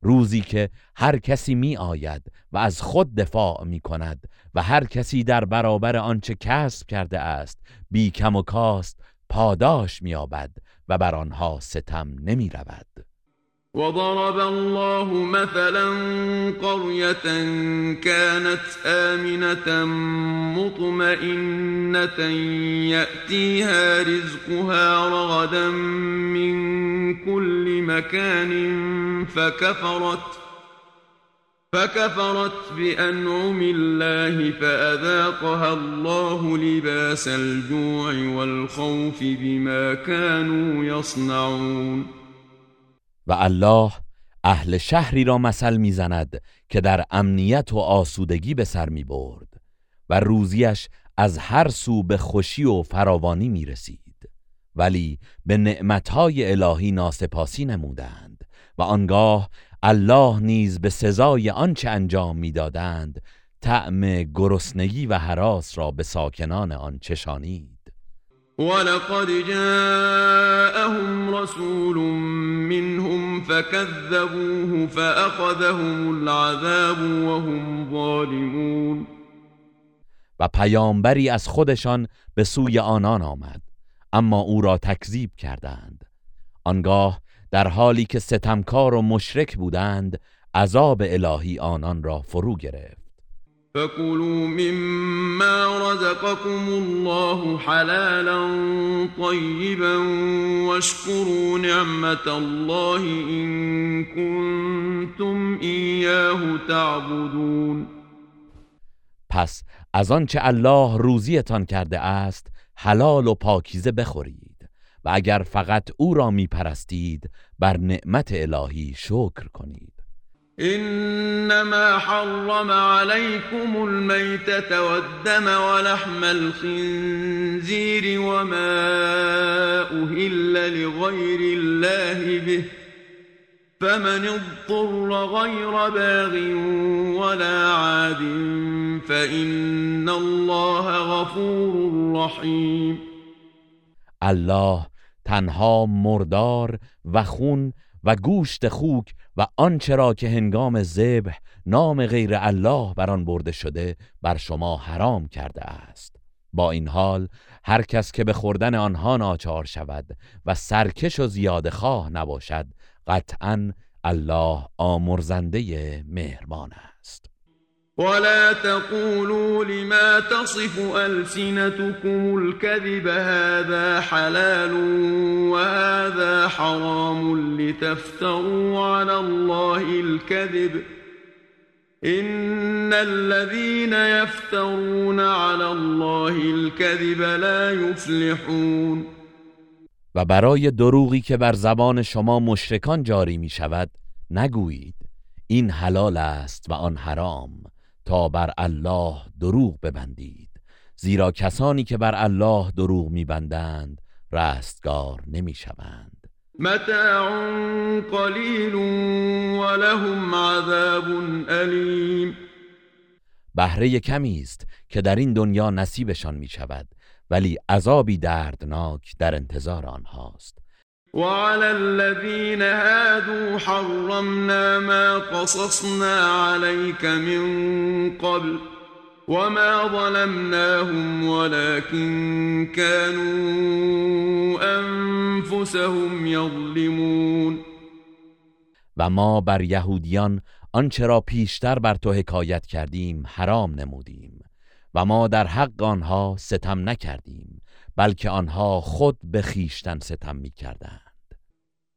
روزی که هر کسی می آید و از خود دفاع می کند و هر کسی در برابر آنچه کسب کرده است بی کم و کاست پاداش می آبد و بر آنها ستم نمی رود. وضرب الله مثلا قرية كانت آمنة مطمئنة يأتيها رزقها رغدا من كل مكان فكفرت فكفرت بأنعم الله فأذاقها الله لباس الجوع والخوف بما كانوا يصنعون. و الله اهل شهری را مثل می‌زند که در امنیت و آسودگی به سر می برد و روزیش از هر سو به خوشی و فراوانی می رسید ولی به نعمتهای الهی ناسپاسی نمودند و آنگاه الله نیز به سزای آنچه انجام می‌دادند طعم گرسنگی و حراس را به ساکنان آن چشانید. ولقد جاءهم رسول منهم فكذبوه فأخذهم العذاب وهم ظالمون. و پیامبری از خودشان به سوی آنان آمد اما او را تکذیب کردند. آنگاه در حالی که ستمکار و مشرک بودند عذاب الهی آنان را فرو گرفت. فكلوا مما رزقكم الله حلالا طيبا واشكروا نعمة الله إن كنتم إياه تعبدون. پس از آنچه الله روزیتان کرده است حلال و پاکیزه بخورید. و اگر فقط او را می پرستید بر نعمت الهی شکر کنید. انما حرم عليكم الميتة والدم ولحم الخنزير وما أهل لغير الله به فمن اضطر غير باغ ولا عاد فإن الله غفور رحيم الله تنها مردار و خون و گوشت خوک و آنچه را که هنگام ذبح نام غیر الله بر آن برده شده بر شما حرام کرده است. با این حال هر کس که به خوردن آنها ناچار شود و سرکش و زیاده خواه نباشد قطعا الله آمرزنده مهربان است. ولا تقولوا لما تصف ألسنتكم الكذب هذا حلال وهذا حرام لتفتروا على الله الكذب إن الذين يفترون على الله الكذب لا يفلحون. و برای دروغی که بر زبان شما مشرکان جاری می شود نگویید این حلال است و آن حرام. تا بر الله دروغ ببندید. زیرا کسانی که بر الله دروغ میبندند رستگار نمی‌شوند. متاع قلیل ولهم عذاب علیم بهره کمی است که در این دنیا نصیبشان می شود ولی عذابی دردناک در انتظار آنهاست. وعلى الذين هادوا حرمنا ما قصصنا عليك من قبل وما ظلمناهم ولكن كانوا انفسهم يظلمون و ما بر یهودیان آنچه را پیشتر بر تو حکایت کردیم حرام نمودیم و ما در حق آنها ستم نکردیم بلکه آنها خود به خیشتن ستم می کردن.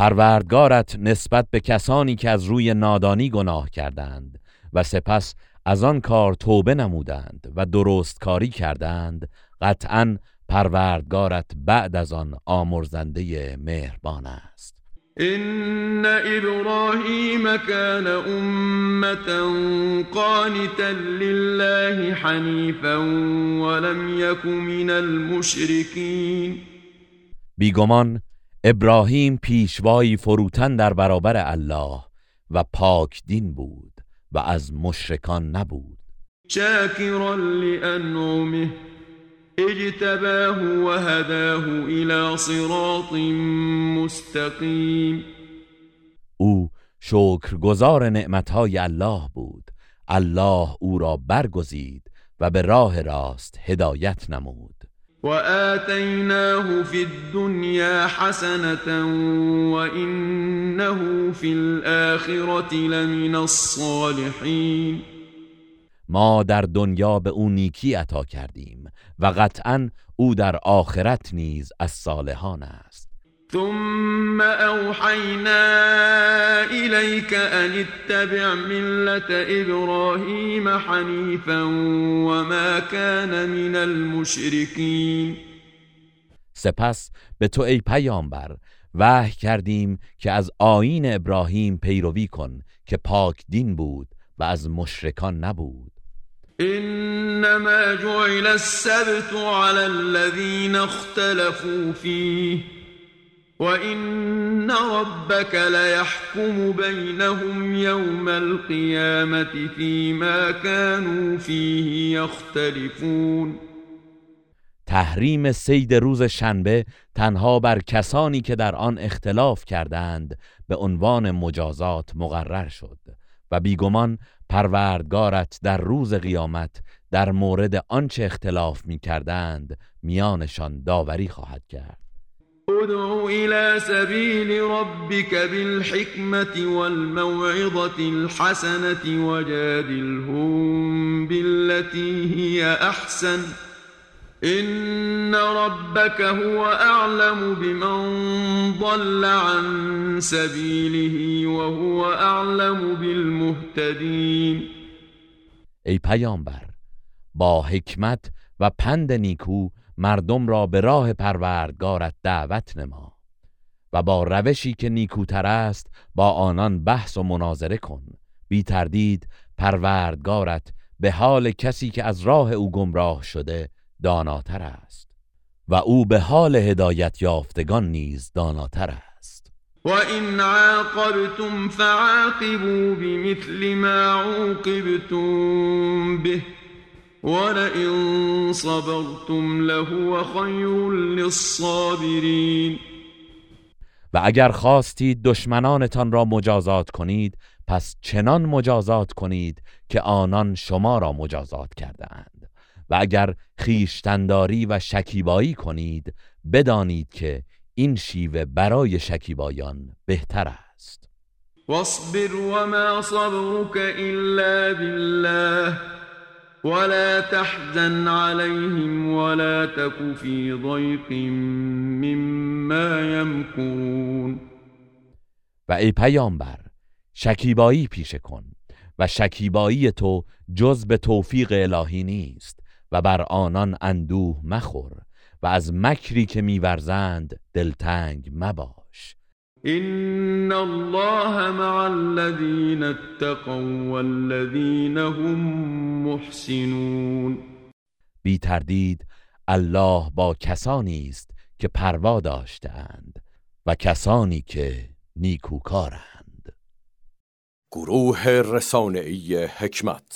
پروردگارت نسبت به کسانی که از روی نادانی گناه کردند و سپس از آن کار توبه نمودند و درست کاری کردند قطعا پروردگارت بعد از آن آمرزنده مهربان است. ان ابراهیم کان امتا قانتا لله حنیفا ولم یک من المشرکین بیگمان ابراهیم پیشوایی فروتن در برابر الله و پاک دین بود و از مشرکان نبود. شاکرا لانعمه اجتباه و هداه الى صراط مستقیم. او شکرگزار نعمتهای الله بود. الله او را برگزید و به راه راست هدایت نمود. وآتيناه في الدنيا حسنة وإنه في الآخرة لمن الصالحين. ما در دنیا به او نیکی عطا کردیم و قطعا او در آخرت نیز از صالحان است. ثم أوحينا إليك أن اتبع ملة إبراهيم حنيفا وما كان من المشركين. سپس به تو ای پیامبر وحی کردیم که از آیین ابراهیم پیروی کن که پاک دین بود و از مشرکان نبود. انما جعل السبت على الذين اختلفوا فيه. وإن ربك ليحكم بينهم يوم القيامة فيما كانوا فيه يختلفون تحریم سید روز شنبه تنها بر کسانی که در آن اختلاف کردند به عنوان مجازات مقرر شد و بیگمان پروردگارت در روز قیامت در مورد آنچه اختلاف می کردند میانشان داوری خواهد کرد. ادع إلى سبيل ربك بالحكمة والموعظة الحسنة وجادلهم بالتي هي أحسن. إن ربك هو أعلم بمن ضل عن سبيله وهو أعلم بالمهتدين. ای پیامبر با حکمت و پند نیکو مردم را به راه پروردگارت دعوت نما و با روشی که نیکوتر است با آنان بحث و مناظره کن. بی تردید پروردگارت به حال کسی که از راه او گمراه شده داناتر است و او به حال هدایت یافتگان نیز داناتر است. و این عاقبتم فعاقبوا بمثل ما عوقبتم به ولئن صبرتم لهو خیر للصابرین و اگر خواستید دشمنانتان را مجازات کنید پس چنان مجازات کنید که آنان شما را مجازات کرده اند و اگر خیشتنداری و شکیبایی کنید بدانید که این شیوه برای شکیبایان بهتر است. واصبر وما صبرك الا بالله. ولا تحزن عليهم ولا تك في ضيق مما يمكرون و ای پیامبر شکیبایی پیشه کن و شکیبایی تو جز به توفیق الهی نیست و بر آنان اندوه مخور و از مکری که میورزند دلتنگ مباش ان الله مع الذين اتقوا والذين هم محسنون بی تردید الله با کسانی است که پروا داشتند و کسانی که نیکوکارند. گروه رسانه‌ای حکمت